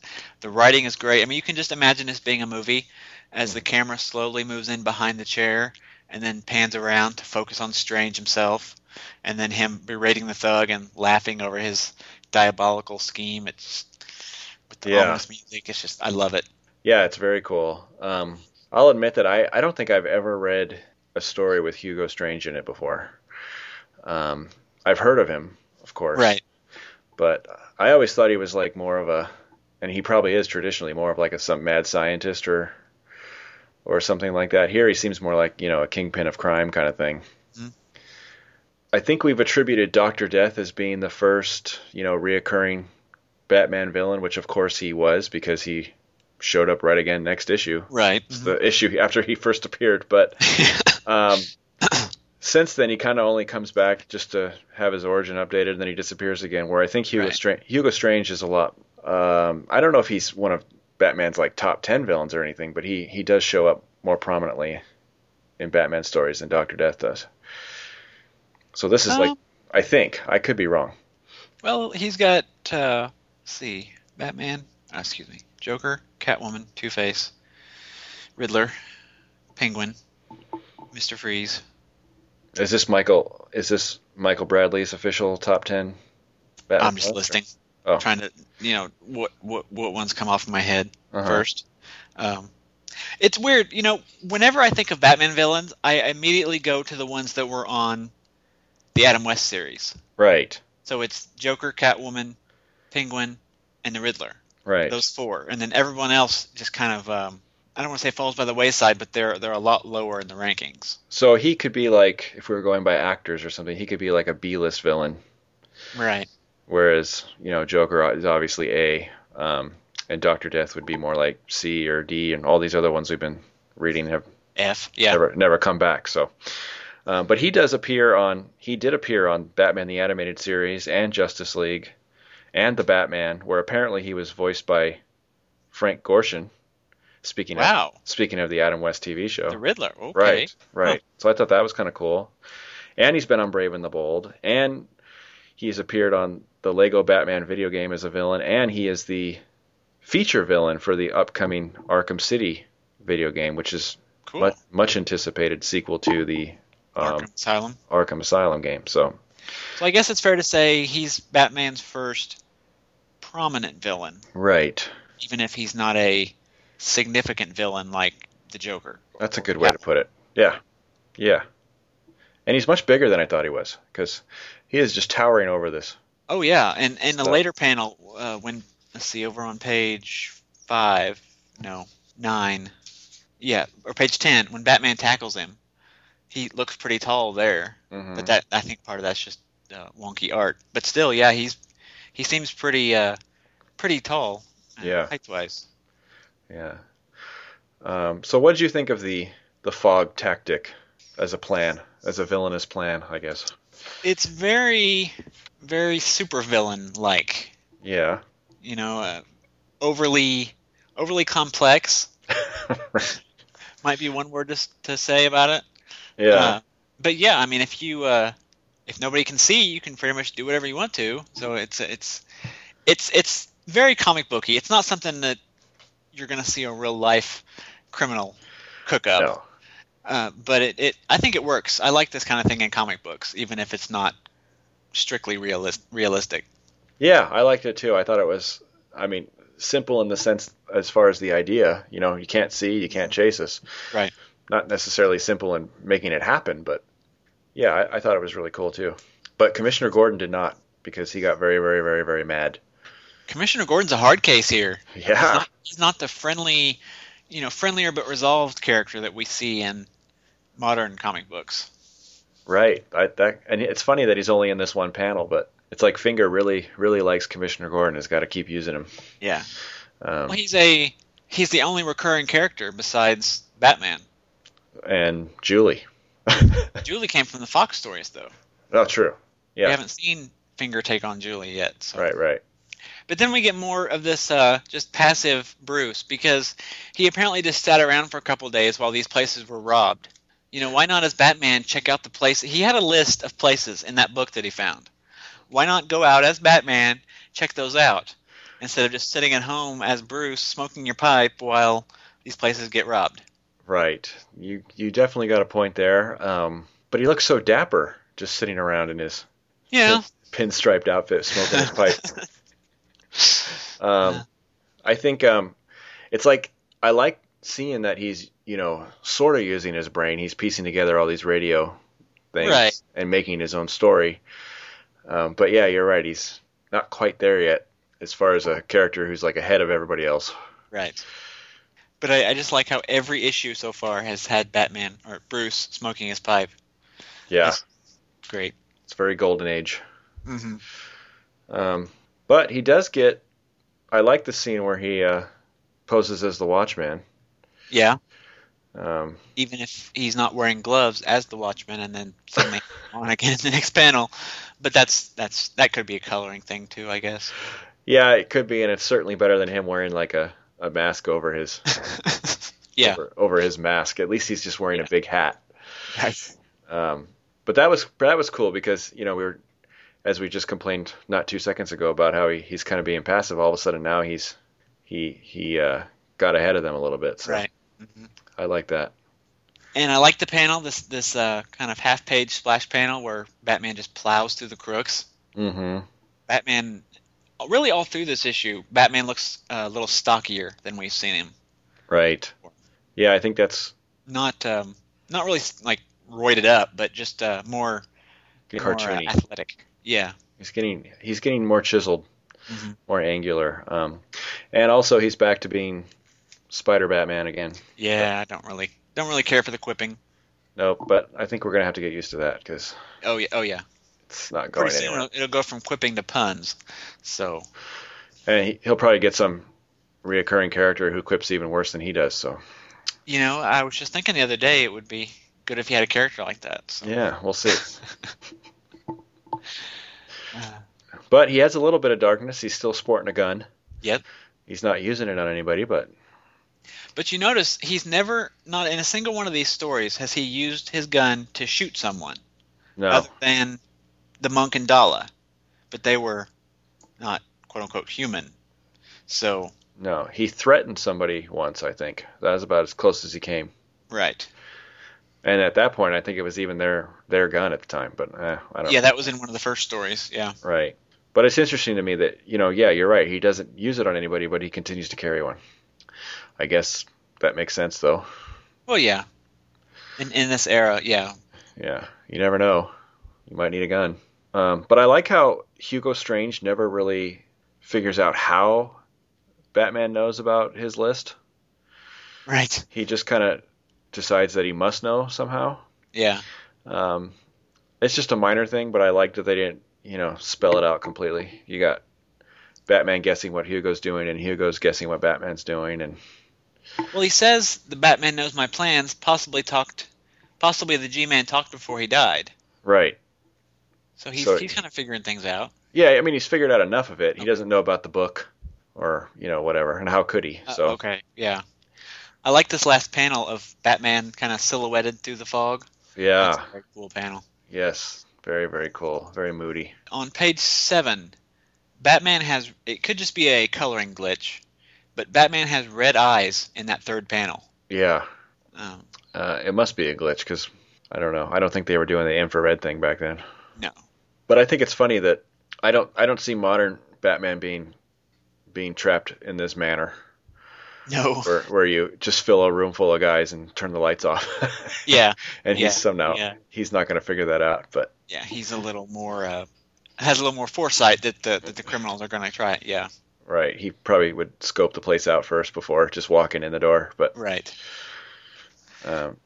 The writing is great. I mean, you can just imagine this being a movie as the camera slowly moves in behind the chair and then pans around to focus on Strange himself, and then him berating the thug and laughing over his diabolical scheme. It's with the Yeah. music. It's just I love it. Yeah, it's very cool. Um, I'll admit that I, I don't think I've ever read a story with Hugo Strange in it before. Um, I've heard of him, of course. Right. But I always thought he was like more of a, and he probably is traditionally more of like a some mad scientist or, or something like that. Here he seems more like you know a kingpin of crime kind of thing. Mhm. I think we've attributed Doctor Death as being the first you know reoccurring Batman villain, which of course he was because he showed up right again next issue. Right. It's the issue after he first appeared, but um, since then, he kind of only comes back just to have his origin updated, and then he disappears again. Where I think Hugo, Right. Stra- Hugo Strange is a lot. Um, I don't know if he's one of Batman's like top ten villains or anything, but he he does show up more prominently in Batman stories than Doctor Death does. So this is like Um, I think I could be wrong. Well, he's got uh, let's see, Batman. Uh, excuse me, Joker, Catwoman, Two Face, Riddler, Penguin, Mister Freeze. Is this Michael? Is this Michael Bradley's official top ten? Batman I'm just villains? listing, Oh. trying to you know what what what ones come off of my head Uh-huh. first. Um, it's weird, you know. Whenever I think of Batman villains, I immediately go to the ones that were on the Adam West series. Right, So it's Joker, Catwoman, Penguin, and the Riddler. right. those four, and then everyone else just kind of um, I don't want to say falls by the wayside, but they're they're a lot lower in the rankings. So he could be like, if we were going by actors or something, he could be like a B-list villain, Right. whereas you know Joker is obviously A, um, and Doctor Death would be more like C or D, and all these other ones we've been reading have F. Yeah. never never come back. So, um, but he does appear on he did appear on Batman the Animated Series and Justice League, and the Batman, where apparently he was voiced by Frank Gorshin. Speaking of speaking of the Adam West TV show, The Riddler. Okay. Right, right. So I thought that was kind of cool. And he's been on Brave and the Bold, and he's appeared on the Lego Batman video game as a villain, and he is the feature villain for the upcoming Arkham City video game, which is Cool. much, much anticipated sequel to the um, Arkham Asylum. Arkham Asylum game. So So I guess it's fair to say he's Batman's first prominent villain, right, even if he's not a significant villain like the Joker. that's a good way Yeah. to put it. Yeah, yeah. And he's much bigger than I thought he was, because he is just towering over this. Oh yeah, and in the later panel, uh, when let's see, over on page five, no, nine, yeah, or page ten, when Batman tackles him, he looks pretty tall there. Mhm. But that I think part of that's just uh, wonky art. But still, yeah, he's he seems pretty uh, pretty tall, uh, Yeah. height wise. Yeah. Um, so, what did you think of the the fog tactic as a plan, as a villainous plan? I guess. It's very very supervillain like, Yeah. you know, uh, overly overly complex might be one word to, to say about it. yeah. Uh, but yeah, I mean, if you uh, if nobody can see, you can pretty much do whatever you want to. So it's it's it's it's very comic booky. It's not something that you're gonna see a real life criminal cook up. no. Uh, but it, it I think it works. I like this kind of thing in comic books, even if it's not strictly realist, realistic. Yeah, I liked it too. I thought it was. I mean, simple in the sense as far as the idea. You know, you can't see, you can't chase us. Right. Not necessarily simple in making it happen, but yeah, I, I thought it was really cool too. But Commissioner Gordon did not because he got very, very, very, very mad. Commissioner Gordon's a hard case here. He's Yeah. not, he's not the friendly, you know, friendlier but resolved character that we see in modern comic books. Right. I, that, and it's funny that he's only in this one panel, but it's like Finger really, really likes Commissioner Gordon. Has got to keep using him. Yeah. Um, Well, he's a He's the only recurring character besides Batman. and Julie. Julie came from the Fox stories, though. oh, true. Yeah. We haven't seen Finger take on Julie yet. So. Right, right. But then we get more of this uh, just passive Bruce because he apparently just sat around for a couple days while these places were robbed. You know, why not as Batman check out the place? He had a list of places in that book that he found. Why not go out as Batman, check those out, instead of just sitting at home as Bruce smoking your pipe while these places get robbed? Right. You you definitely got a point there. Um, but he looks so dapper just sitting around in his Yeah. pinstriped outfit smoking his pipe. Um, I think um, it's like I like seeing that he's you know sort of using his brain. He's piecing together all these radio things Right. and making his own story. Um, but yeah, you're right. He's not quite there yet as far as a character who's like ahead of everybody else. Right. But I, I just like how every issue so far has had Batman or Bruce smoking his pipe. Yeah, Yes. Great. it's very golden age. Mm-hmm. Um, but he does get. I like the scene where he uh, poses as the Watchman. Yeah. Um, even if he's not wearing gloves as the Watchman, and then suddenly on again in the next panel. But that's that's that could be a coloring thing too, I guess. yeah, it could be, and it's certainly better than him wearing like a, a mask over his yeah. over, over his mask. At least he's just wearing Yeah. a big hat. Right. Um, but that was that was cool because you know we were, as we just complained not two seconds ago about how he, he's kind of being passive. All of a sudden now he's he he uh, got ahead of them a little bit. So Right. Mhm. I like that. And I like the panel, this this uh, kind of half page splash panel where Batman just plows through the crooks. Mm-hmm. Batman, really all through this issue, Batman looks a little stockier than we've seen him. Right. Yeah, I think that's Not um, not really like roided up, but just uh, more, more uh, cartoony. athletic. Yeah. He's getting he's getting more chiseled, Mhm. more angular. Um, and also he's back to being Spider Batman again. Yeah, I don't really don't really care for the quipping. No, but I think we're gonna have to get used to that because Oh yeah, oh yeah. it's not going Pretty soon anywhere. it'll, it'll go from quipping to puns. So And he, he'll probably get some reoccurring character who quips even worse than he does. So you know, I was just thinking the other day it would be good if he had a character like that. So. yeah, we'll see. Uh, but he has a little bit of darkness. He's still sporting a gun. Yep. He's not using it on anybody, but but you notice he's never, not in a single one of these stories, has he used his gun to shoot someone no. other than the monk and Dala. But they were not quote unquote human. So No, he threatened somebody once. I think that was about as close as he came. right. And at that point, I think it was even their their gun at the time. But eh, I don't. Yeah, that was in one of the first stories. Yeah. Right. But it's interesting to me that you know, yeah, you're right. He doesn't use it on anybody, but he continues to carry one. I guess that makes sense, though. Well, yeah. In in this era, yeah. Yeah, you never know. You might need a gun. Um, but I like how Hugo Strange never really figures out how Batman knows about his list. Right. He just kind of decides that he must know somehow. Yeah. Um, it's just a minor thing, but I like that they didn't, you know, spell it out completely. You got Batman guessing what Hugo's doing, and Hugo's guessing what Batman's doing, and Well, he says the Batman knows my plans. Possibly talked, possibly the G-Man talked before he died. right. So he's So- he's kind of figuring things out. Yeah, I mean, he's figured out enough of it. He doesn't know about the book, or you know, whatever. And how could he? Uh, So okay, yeah. I like this last panel of Batman kind of silhouetted through the fog. yeah, That's a very cool panel. yes, very very cool, very moody. On page seven, Batman has it could just be a coloring glitch, but Batman has red eyes in that third panel. Yeah, Um, uh, it must be a glitch because I don't know. I don't think they were doing the infrared thing back then. no. But I think it's funny that I don't I don't see modern Batman being being trapped in this manner. No. where, where you just fill a room full of guys and turn the lights off. Yeah. and he's yeah, somehow yeah. he's not going to figure that out. But Yeah, he's a little more uh, has a little more foresight that the that the criminals are going to try it. Yeah. right, he probably would scope the place out first before just walking in the door. But Right. um,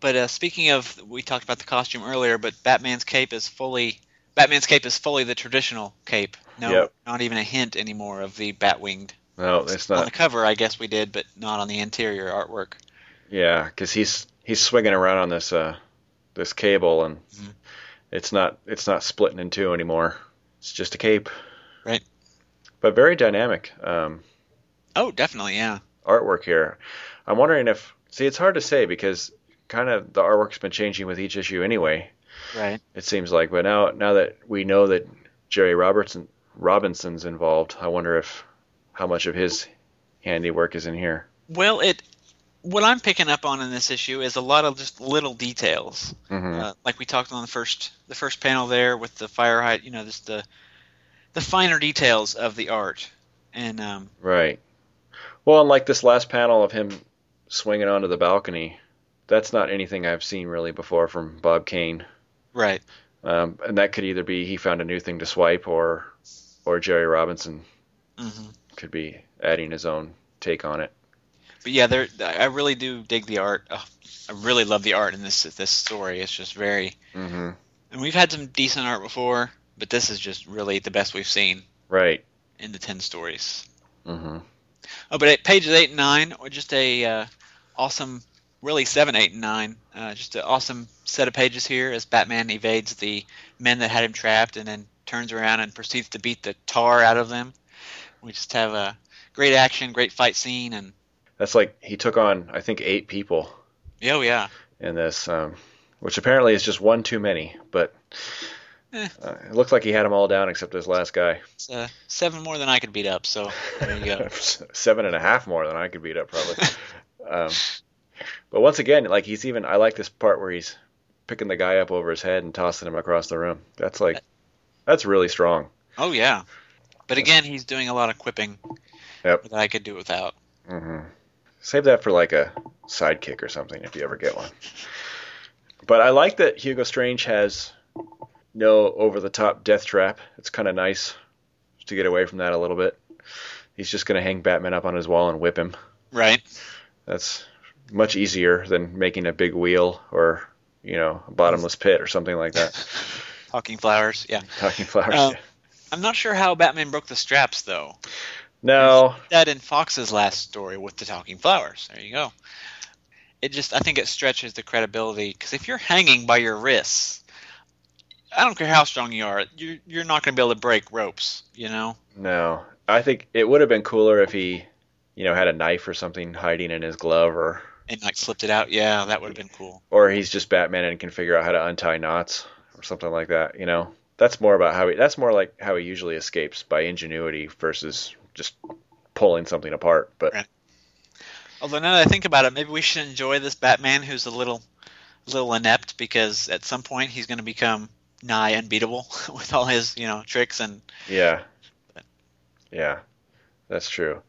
But uh, speaking of, we talked about the costume earlier, but Batman's cape is fully Batman's cape is fully the traditional cape. No, Yep. not even a hint anymore of the bat winged No, it's not. On the cover, I guess we did, but not on the interior artwork. Yeah, because he's he's swinging around on this uh this cable and Mhm. it's not it's not splitting in two anymore. It's just a cape. Right. But very dynamic um, Oh, definitely, yeah. artwork here. I'm wondering if see it's hard to say because kind of the artwork's been changing with each issue anyway. Right. It seems like, but now now that we know that Jerry Robertson Robinson's involved, I wonder if how much of his handiwork is in here. Well, it what I'm picking up on in this issue is a lot of just little details. hmm Uh, like we talked on the first the first panel there with the fire height, you know, just the the finer details of the art. And um, Right. Well, and like this last panel of him swinging onto the balcony, that's not anything I've seen really before from Bob Kane. right, Um, and that could either be he found a new thing to swipe, or or Jerry Robinson hmm could be adding his own take on it. but yeah, there I really do dig the art. Oh, I really love the art in this this story. It's just very, hmm and we've had some decent art before, but this is just really the best we've seen Right. in the ten stories. Mm-hmm. Oh, but at pages eight and nine are just a uh, awesome, really seven, eight, and nine. Uh, just an awesome set of pages here as Batman evades the men that had him trapped, and then turns around and proceeds to beat the tar out of them. We just have a great action, great fight scene, and That's like he took on I think eight people oh yeah, in this, um, which apparently is just one too many. But Eh. uh, it looks like he had them all down except this last guy. uh, seven more than I could beat up. So there you go. Seven and a half more than I could beat up probably. um, but once again, like he's even. I like this part where he's picking the guy up over his head and tossing him across the room. That's like that's really strong. Oh yeah, but again, he's doing a lot of quipping Yep. that I could do without. hmm Save that for like a sidekick or something if you ever get one. But I like that Hugo Strange has no over the top death trap. It's kind of nice to get away from that a little bit. He's just going to hang Batman up on his wall and whip him. Right. That's much easier than making a big wheel or, you know, a bottomless pit or something like that. Talking flowers. Yeah. Talking flowers. Um, I'm not sure how Batman broke the straps though. no. that in Fox's last story with the talking flowers. There you go. It just, I think it stretches the credibility because if you're hanging by your wrists, I don't care how strong you are, you're you're not going to be able to break ropes. You know. No. I think it would have been cooler if he, you know, had a knife or something hiding in his glove or And like slipped it out. Yeah, that would have been cool. or he's just Batman and can figure out how to untie knots or something like that. You know, that's more about how he. That's more like how he usually escapes by ingenuity versus just pulling something apart. But Right. Although now that I think about it, maybe we should enjoy this Batman who's a little, little inept because at some point he's going to become nigh unbeatable with all his you know tricks and yeah, yeah, that's true.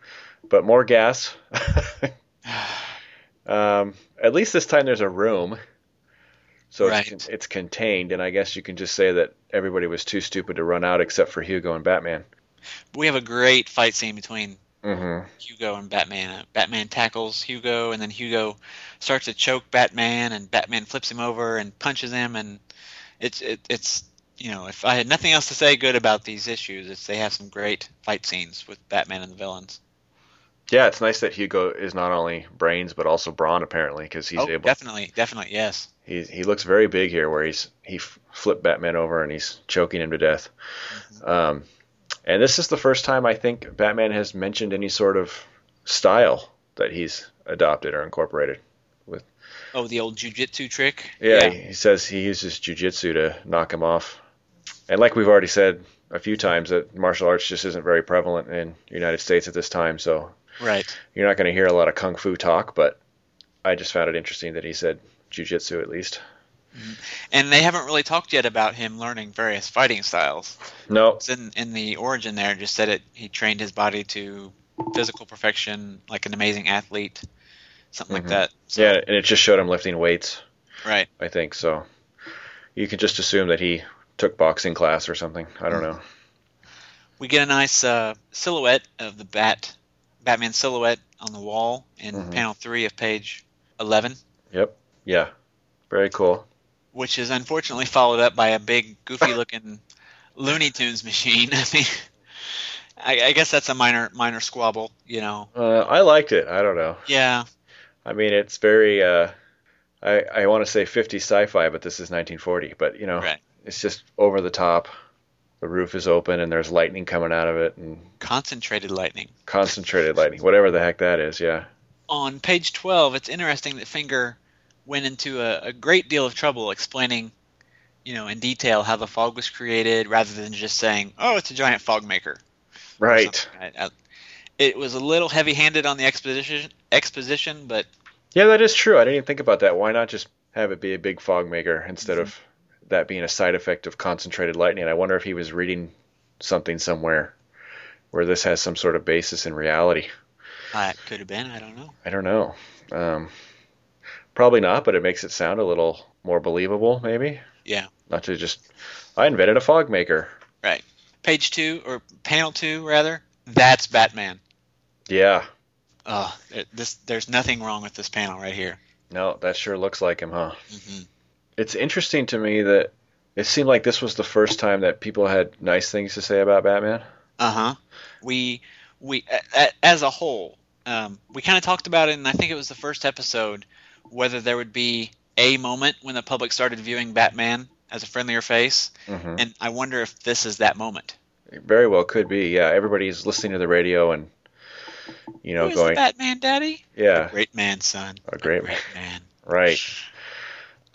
But more gas. um, at least this time there's a room. So Right. it's, it's contained, and I guess you can just say that everybody was too stupid to run out except for Hugo and Batman. we have a great fight scene between Mm-hmm. Hugo and Batman. Uh, Batman tackles Hugo, and then Hugo starts to choke Batman, and Batman flips him over and punches him, and it's it, it's you know if I had nothing else to say good about these issues, it's they have some great fight scenes with Batman and the villains. Yeah, it's nice that Hugo is not only brains but also brawn apparently because he's able. oh, able. definitely, definitely, yes. He he looks very big here, where he's he flipped Batman over and he's choking him to death. Um, and this is the first time I think Batman has mentioned any sort of style that he's adopted or incorporated. With. Oh, the old jujitsu trick. Yeah, he says he uses jujitsu to knock him off. And like we've already said a few times, that martial arts just isn't very prevalent in the United States at this time, so right. you're not going to hear a lot of kung fu talk. But I just found it interesting that he said jujitsu at least. And they haven't really talked yet about him learning various fighting styles. No, It's in in the origin there. Just said it. He trained his body to physical perfection, like an amazing athlete, something Mhm. like that. So, yeah, and it just showed him lifting weights. Right. I think so. You can just assume that he took boxing class or something. I don't know. We get a nice uh, silhouette of the bat, Batman silhouette on the wall in Mhm. panel three of page eleven, Yep. Yeah. Very cool. which is unfortunately followed up by a big, goofy-looking Looney Tunes machine. I mean, I, I guess that's a minor minor squabble, you know. Uh, I liked it. I don't know. Yeah, I mean, it's very. Uh, I I want to say 50 sci-fi, but this is 1940. But you know, Right. it's just over the top. The roof is open and there's lightning coming out of it and concentrated lightning. concentrated lightning, whatever the heck that is. Yeah. On page 12, it's interesting that Finger went into a, a great deal of trouble explaining, you know, in detail how the fog was created, rather than just saying, "Oh, it's a giant fog maker." Right. I- I- It was a little heavy-handed on the exposition, exposition, but Yeah, that is true. I didn't even think about that. Why not just have it be a big fog maker instead mm-hmm. of that being a side effect of concentrated lightning? I wonder if he was reading something somewhere where this has some sort of basis in reality. uh, it could have been. I don't know. I don't know. Um, probably not, but it makes it sound a little more believable, maybe. Yeah. Not to just, I invented a fog maker. Right. Page two or panel two rather. That's Batman. Yeah. Oh, this there's nothing wrong with this panel right here. No, that sure looks like him, huh? hmm It's interesting to me that it seemed like this was the first time that people had nice things to say about Batman. Uh huh. We we a, a, as a whole, um, we kind of talked about it, and I think it was the first episode whether there would be a moment when the public started viewing Batman as a friendlier face, mm-hmm. and I wonder if this is that moment. It very well could be. Yeah, everybody's listening to the radio and, you know, Who going, Batman, Daddy? yeah, Great man, son. a great Great man. Right.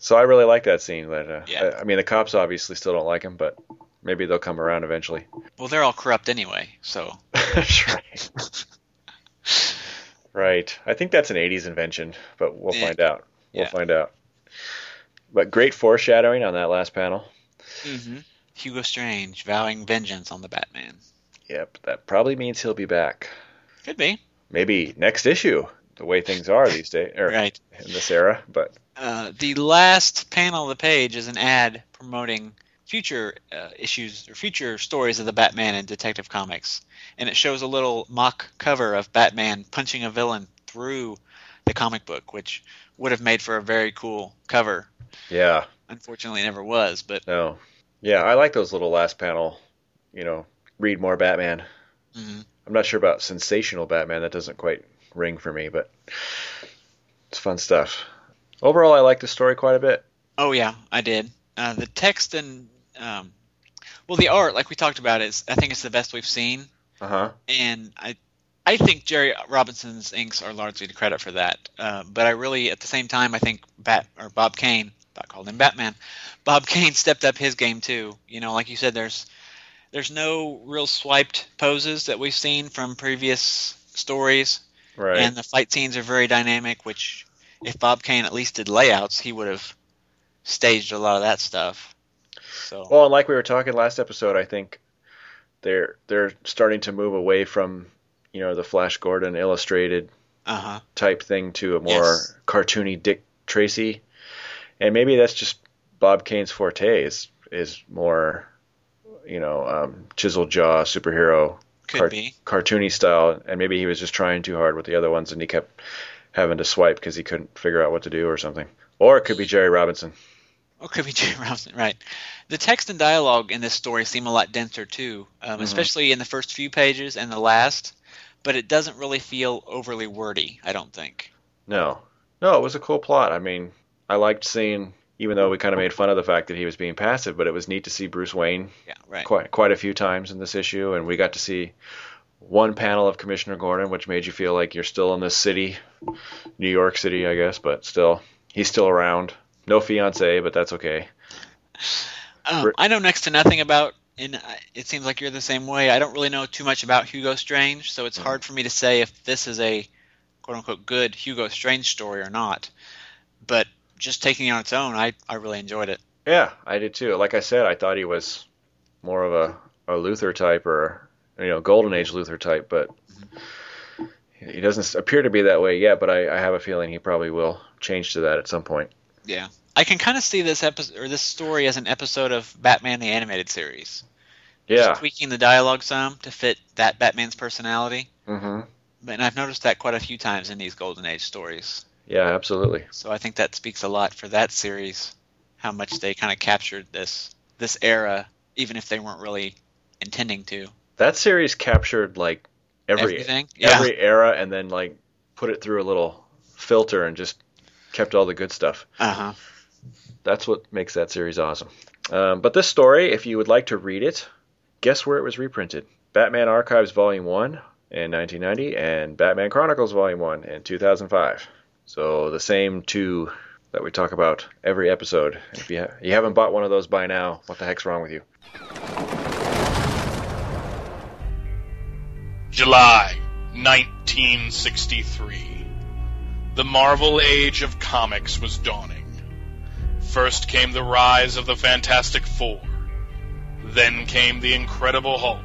So I really like that scene. But uh, Yeah. I, I mean, the cops obviously still don't like him, but maybe they'll come around eventually. Well, they're all corrupt anyway, so That's right. right. I think that's an 80s invention, but we'll Yeah. find out. We'll Yeah. find out. But great foreshadowing on that last panel. hmm Hugo Strange vowing vengeance on the Batman. Yep, that probably means he'll be back. Could be. Maybe next issue, the way things are these days, or Right. in this era. But Uh, the last panel of the page is an ad promoting future uh, issues or future stories of the Batman and Detective Comics, and it shows a little mock cover of Batman punching a villain through the comic book, which would have made for a very cool cover. yeah, Unfortunately, it never was. But no. Yeah, I like those little last panel, you know, read more Batman. mhm. I'm not sure about sensational Batman. That doesn't quite ring for me, but it's fun stuff. Overall, I like the story quite a bit. oh yeah, I did. Uh, the text and um, well, the art, like we talked about, is I think it's the best we've seen. Uh huh. and I I think Jerry Robinson's inks are largely to credit for that. Uh, but I really, at the same time, I think Bat or Bob Kane, I called him Batman. Bob Kane stepped up his game too. You know, like you said, there's there's no real swiped poses that we've seen from previous stories, Right. and the fight scenes are very dynamic. Which, if Bob Kane at least did layouts, he would have staged a lot of that stuff. So well, and like we were talking last episode, I think they're they're starting to move away from you know the Flash Gordon illustrated uh huh. type thing to a more Yes. cartoony Dick Tracy, and maybe that's just Bob Kane's forte is is more you know um, chisel jaw superhero Car- be. cartoony style, and maybe he was just trying too hard with the other ones, and he kept having to swipe because he couldn't figure out what to do or something. Or it could be Jerry Robinson. Or could be Jerry Robinson, right? The text and dialogue in this story seem a lot denser too, um, especially in the first few pages and the last. But it doesn't really feel overly wordy. I don't think. No, no, it was a cool plot. I mean, I liked seeing, even though we kind of made fun of the fact that he was being passive, but it was neat to see Bruce Wayne Yeah, right. quite quite a few times in this issue, and we got to see one panel of Commissioner Gordon, which made you feel like you're still in this city, New York City, I guess, but still, he's still around. No fiance, but that's okay. Um, I know next to nothing about, and it seems like you're the same way. I don't really know too much about Hugo Strange, so it's hard for me to say if this is a quote unquote good Hugo Strange story or not. But just taking it on its own, I, I really enjoyed it. Yeah, I did too. Like I said, I thought he was more of a, a Luther type or you know Golden Age Luther type, but he doesn't appear to be that way yet. But I, I have a feeling he probably will change to that at some point. Yeah, I can kind of see this episode or this story as an episode of Batman the Animated Series. Yeah. Just tweaking the dialogue some to fit that Batman's personality. Mm-hmm. And I've noticed that quite a few times in these Golden Age stories. Yeah, absolutely. So I think that speaks a lot for that series, how much they kind of captured this this era, even if they weren't really intending to. that series captured like every Everything? Yeah. every era and then like put it through a little filter and just kept all the good stuff. Uh huh. That's what makes that series awesome. Um, but this story, if you would like to read it, guess where it was reprinted? Batman Archives Volume 1 in 1990 and Batman Chronicles Volume 1 in 2005. So the same two that we talk about every episode. If you, ha- you haven't bought one of those by now, what the heck's wrong with you? July 1963. The Marvel Age of Comics was dawning. First came the rise of the Fantastic Four. Then came the Incredible Hulk,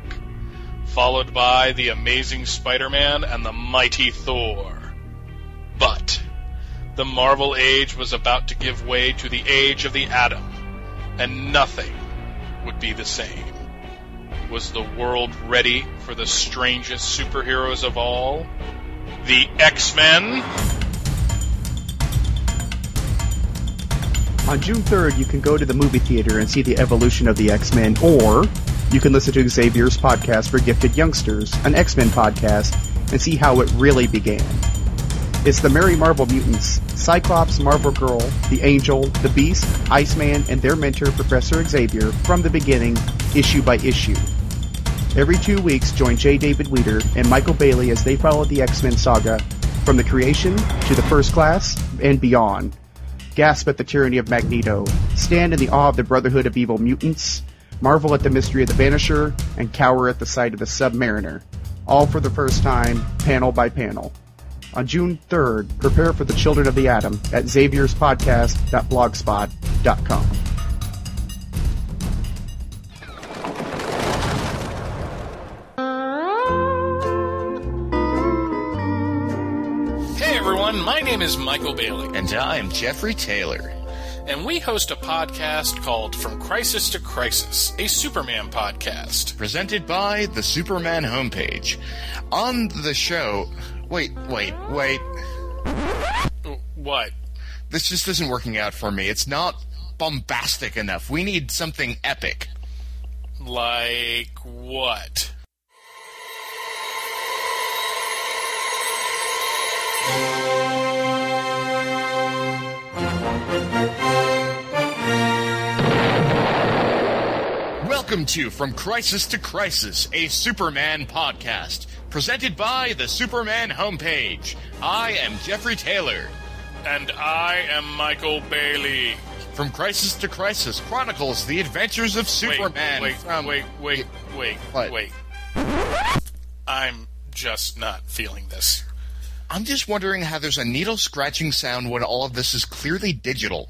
followed by the Amazing Spider Man and the Mighty Thor. But the Marvel Age was about to give way to the Age of the Atom, and nothing would be the same. Was the world ready for the strangest superheroes of all? The X Men? On June 3rd, you can go to the movie theater and see the evolution of the X Men, or you can listen to Xavier's podcast for gifted youngsters, an X Men podcast, and see how it really began. It's the Merry Marvel Mutants, Cyclops, Marvel Girl, the Angel, the Beast, Iceman, and their mentor, Professor Xavier, from the beginning, issue by issue. Every two weeks, join J. David Weter and Michael Bailey as they follow the X Men saga from the creation to the First Class and beyond. Gasp at the tyranny of Magneto, stand in the awe of the Brotherhood of Evil Mutants, marvel at the mystery of the Vanisher, and cower at the sight of the Submariner. All for the first time, panel by panel. On June 3rd, prepare for the Children of the Atom at xavierspodcast.blogspot.com. Hey everyone, my name is Michael Bailey, And I'm Jeffrey Taylor. and we host a podcast called From Crisis to Crisis, a Superman podcast. Presented by the Superman homepage. On the show. Wait, wait, wait. What? This just isn't working out for me. It's not bombastic enough. We need something epic. Like what? Welcome to From Crisis to Crisis, a Superman podcast. Presented by the Superman homepage. I am Jeffrey Taylor. And I am Michael Bailey. From Crisis to Crisis chronicles the adventures of Superman. Wait, from- wait, wait, wait, What? wait, wait. I'm just not feeling this. I'm just wondering how there's a needle scratching sound when all of this is clearly digital.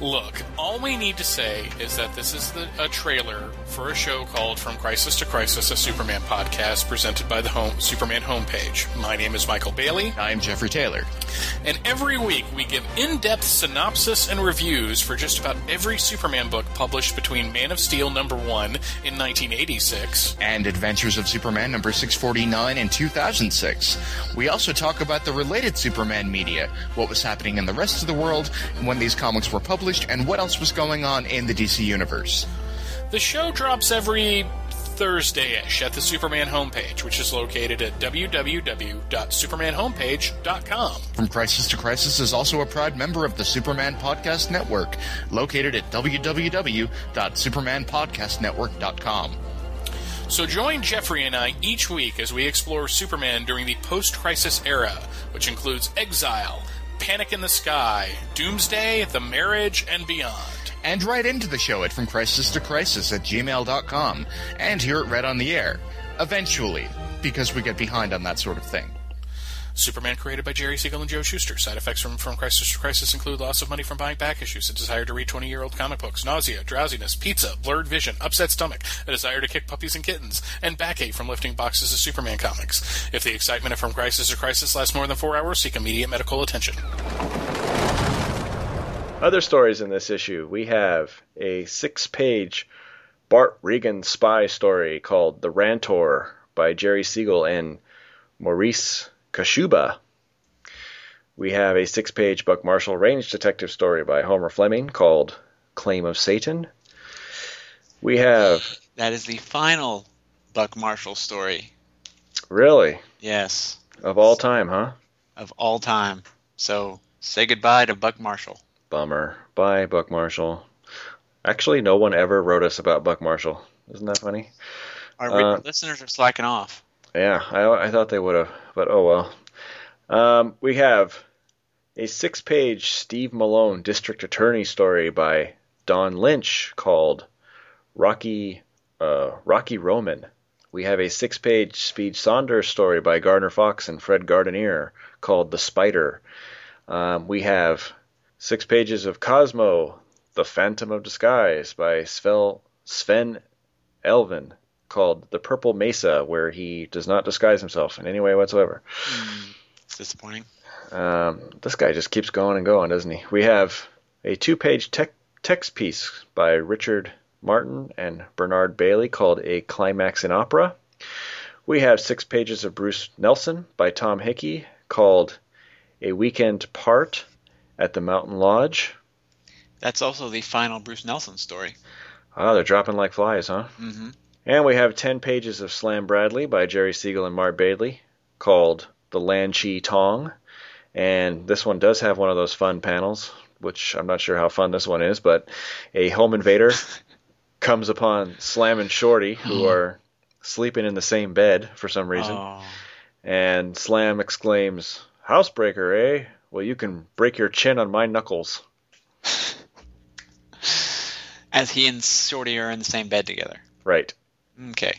Look, all we need to say is that this is the, a trailer for a show called From Crisis to Crisis, a Superman podcast presented by the home, Superman homepage. My name is Michael Bailey, I'm Jeffrey Taylor. and every week we give in depth synopsis and reviews for just about every Superman book published between Man of Steel number 1 in 1986 and Adventures of Superman number 649 in 2006. We also talk about the related Superman media, what was happening in the rest of the world when these comics were published, and what else was going on in the DC universe. The show drops every Thursday-ish at the Superman homepage, which is located at www.supermanhomepage.com. From Crisis to Crisis is also a proud member of the Superman Podcast Network, located at www.supermanpodcastnetwork.com. So join Jeffrey and I each week as we explore Superman during the post-crisis era, which includes Exile, Panic in the Sky, Doomsday, The Marriage, and beyond. And write into the show at From Crisis to Crisis at gmail.com and hear it read on the air. Eventually, because we get behind on that sort of thing. Superman created by Jerry Siegel and Joe Shuster. Side effects from From Crisis to Crisis include loss of money from buying back issues, a desire to read 20-year-old comic books, nausea, drowsiness, pizza, blurred vision, upset stomach, a desire to kick puppies and kittens, and backache from lifting boxes of Superman comics. If the excitement of From Crisis to Crisis lasts more than four hours, seek immediate medical attention. Other stories in this issue we have a six page Bart Regan spy story called The Rantor by Jerry Siegel and Maurice Kashuba. We have a six page Buck Marshall Range detective story by Homer Fleming called Claim of Satan. We have That is the final Buck Marshall story. Really? Yes, Of all time, huh? of all time. So say goodbye to Buck Marshall. Bummer. Bye, Buck Marshall. Actually, no one ever wrote us about Buck Marshall. Isn't that funny? Our Uh, listeners are slacking off. Yeah, I, I thought they would have, but oh well. Um, we have a six page Steve Malone District Attorney story by Don Lynch called Rocky uh, Rocky Roman. We have a six page Speed Saunders story by Gardner Fox and Fred Guardineer called The Spider. Um, we have six pages of Cosmo, The Phantom of Disguise by Svel, Sven Elven called The Purple Mesa, where he does not disguise himself in any way whatsoever. It's disappointing. Um, this guy just keeps going and going, doesn't he? We have a two page tech, text piece by Richard Martin and Bernard Bailey called A Climax in Opera. We have six pages of Bruce Nelson by Tom Hickey called A Weekend Part at the Mountain Lodge. That's also the final Bruce Nelson story. Ah, they're dropping like flies, huh? hmm And we have 10 pages of Slam Bradley by Jerry Siegel and Mark Bailey called The Lan Chi Tong. And this one does have one of those fun panels, which I'm not sure how fun this one is, but a home invader comes upon Slam and Shorty, who are sleeping in the same bed for some reason. Oh, And Slam exclaims, Housebreaker, eh? Well, you can break your chin on my knuckles. as he and Shorty are in the same bed together. Right. Okay.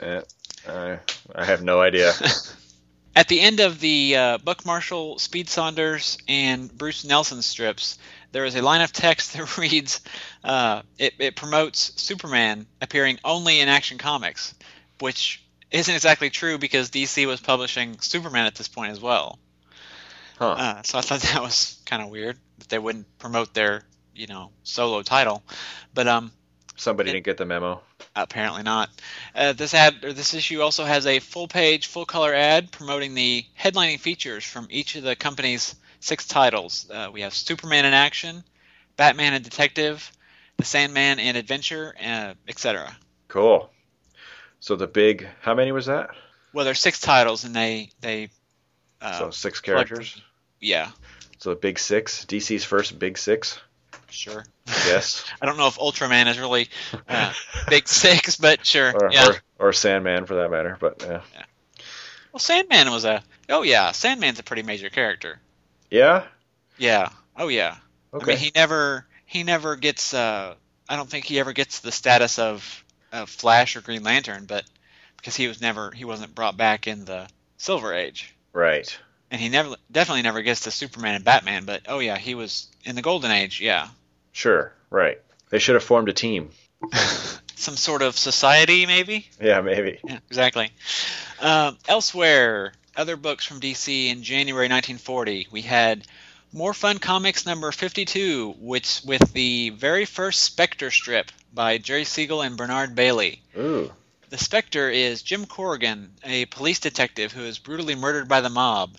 Eh, I, I have no idea. At the end of the uh, Buck Marshall, Speed Saunders, and Bruce Nelson strips, there is a line of text that reads, uh, it, it promotes Superman appearing only in Action Comics, which isn't exactly true because DC was publishing Superman at this point as well. Huh. Uh, so I thought that was kind of weird that they wouldn't promote their, you know, solo title. But um, Somebody didn't get the memo. Apparently not. Uh, this ad or this issue also has a full-page, full-color ad promoting the headlining features from each of the company's six titles. Uh, we have Superman in Action, Batman and Detective, The Sandman and Adventure, uh, etc. Cool. So the big, how many was that? Well, there's six titles, and they they uh, so six collect- characters. yeah, So the big six, DC's first big six. Sure. Yes. I don't know if Ultraman is really uh, big six, but sure. or, yeah. or or Sandman for that matter. But yeah. Well, Sandman was a. Oh yeah, Sandman's a pretty major character. Yeah. Yeah. Oh yeah. Okay. I mean, he never he never gets. Uh, I don't think he ever gets the status of, of Flash or Green Lantern, but because he was never he wasn't brought back in the Silver Age, right. and he never definitely never gets to Superman and Batman. But oh yeah, he was in the Golden Age. Yeah, Sure. Right. They should have formed a team. some sort of society maybe. Yeah, maybe. Yeah, exactly. Um, elsewhere, other books from DC in January 1940, we had More Fun Comics number 52, which with the very first Spectre strip by Jerry Siegel and Bernard Bailey. Ooh. The Spectre is Jim Corrigan, a police detective who is brutally murdered by the mob,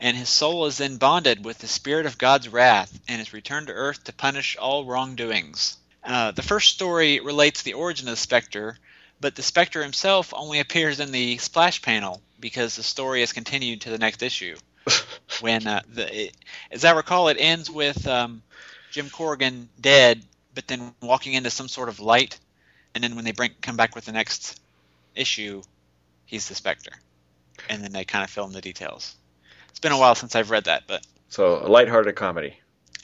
and his soul is then bonded with the spirit of God's wrath and is returned to Earth to punish all wrongdoings. Uh, the first story relates the origin of the Spectre, but the Spectre himself only appears in the splash panel because the story is continued to the next issue. when uh, the, it, as I recall, it ends with um, Jim Corrigan dead, but then walking into some sort of light, and then when they bring come back with the next issue, he's the Spectre, and then they kind of fill in the details. It's been a while since I've read that, but So a lighthearted comedy.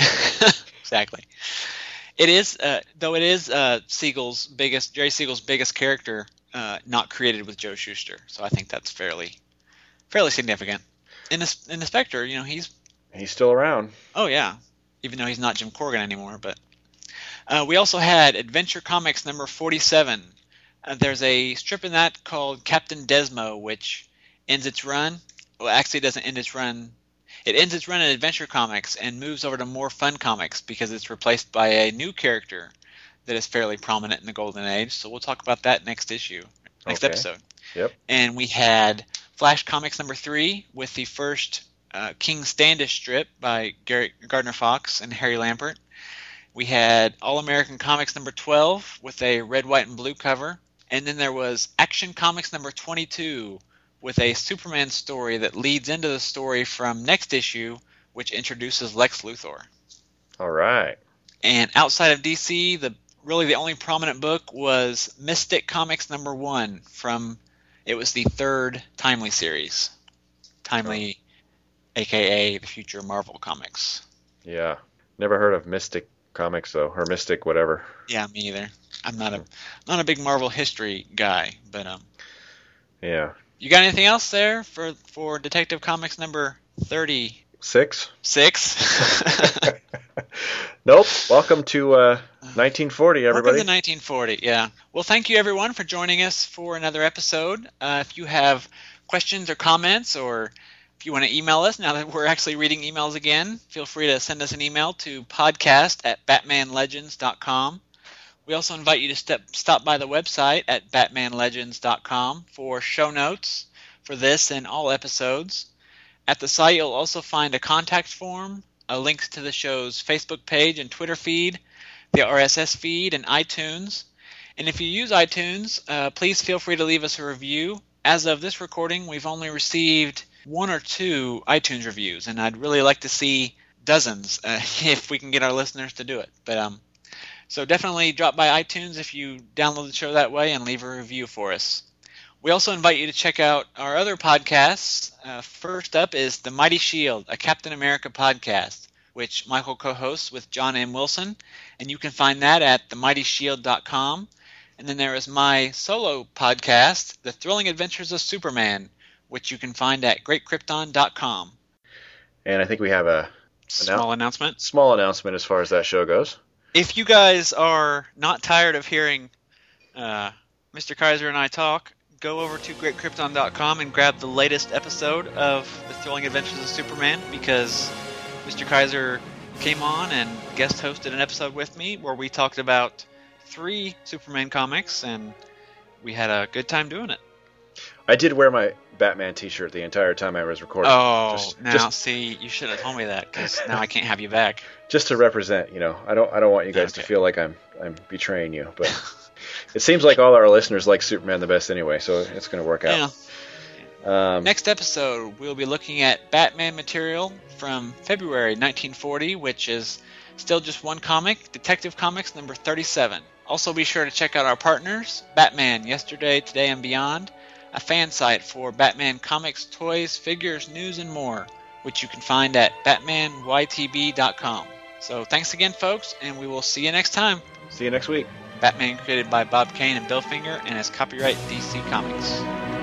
exactly. It is, uh, though it is uh, Siegel's biggest, Jerry Siegel's biggest character, uh, not created with Joe Shuster. So I think that's fairly, fairly significant. In the in the Spectre, you know, he's He's still around. oh yeah, even though he's not Jim Corrigan anymore. But uh, we also had Adventure Comics number forty-seven. Uh, there's a strip in that called Captain Desmo, which ends its run. Well, actually, it doesn't end its run. It ends its run in Adventure Comics and moves over to More Fun Comics because it's replaced by a new character that is fairly prominent in the Golden Age. So we'll talk about that next issue, next Okay. episode. Yep. And we had Flash Comics number three with the first uh, King Standish strip by Gary, Gardner Fox and Harry Lampert. We had All American Comics number 12 with a red, white, and blue cover And then there was Action Comics number 22 with a Superman story that leads into the story from next issue, which introduces Lex Luthor. All right. And outside of DC, the really the only prominent book was Mystic Comics number one from it was the third Timely series. Timely, aka the future Marvel comics. Yeah. Never heard of Mystic Comics though, or Mystic whatever. Yeah, me either. I'm not a not a big Marvel history guy, but um, Yeah. You got anything else there for for Detective Comics number thirty Six. six? nope. Welcome to uh, 1940, everybody. Welcome to 1940. Yeah. Well, thank you everyone for joining us for another episode. Uh, if you have questions or comments, or if you want to email us now that we're actually reading emails again, feel free to send us an email to podcast at batmanlegends.com. We also invite you to step, stop by the website at batmanlegends.com for show notes for this and all episodes. At the site, you'll also find a contact form, a link to the show's Facebook page and Twitter feed, the RSS feed, and iTunes. And if you use iTunes, uh, please feel free to leave us a review. As of this recording, we've only received one or two iTunes reviews, and I'd really like to see dozens uh, if we can get our listeners to do it. But um, so definitely drop by iTunes if you download the show that way and leave a review for us. We also invite you to check out our other podcasts. Uh, first up is The Mighty Shield, a Captain America podcast, which Michael co hosts with John M. Wilson. And you can find that at themightyshield.com. And then there is my solo podcast, The Thrilling Adventures of Superman, which you can find at greatkrypton.com. And I think we have a Small announcement. small announcement as far as that show goes. If you guys are not tired of hearing uh, Mr. Kaiser and I talk, go over to greatkrypton.com and grab the latest episode of The Thrilling Adventures of Superman because Mr. Kaiser came on and guest hosted an episode with me where we talked about three Superman comics and we had a good time doing it. I did wear my Batman T-shirt the entire time I was recording. Oh, just, now just, see, you should have told me that because now I can't have you back. Just to represent. You know, I don't, I don't want you guys to feel like I'm, I'm betraying you. But it seems like all our listeners like Superman the best anyway, so it's going to work Yeah. out. Um, Next episode, we'll be looking at Batman material from February 1940, which is still just one comic, Detective Comics number 37. Also, be sure to check out our partners, Batman Yesterday, Today, and Beyond, a fan site for Batman comics, toys, figures, news, and more, which you can find at batmanytb.com. So, thanks again, folks, and we will see you next time. see you next week. Batman created by Bob Kane and Bill Finger and is copyright DC Comics.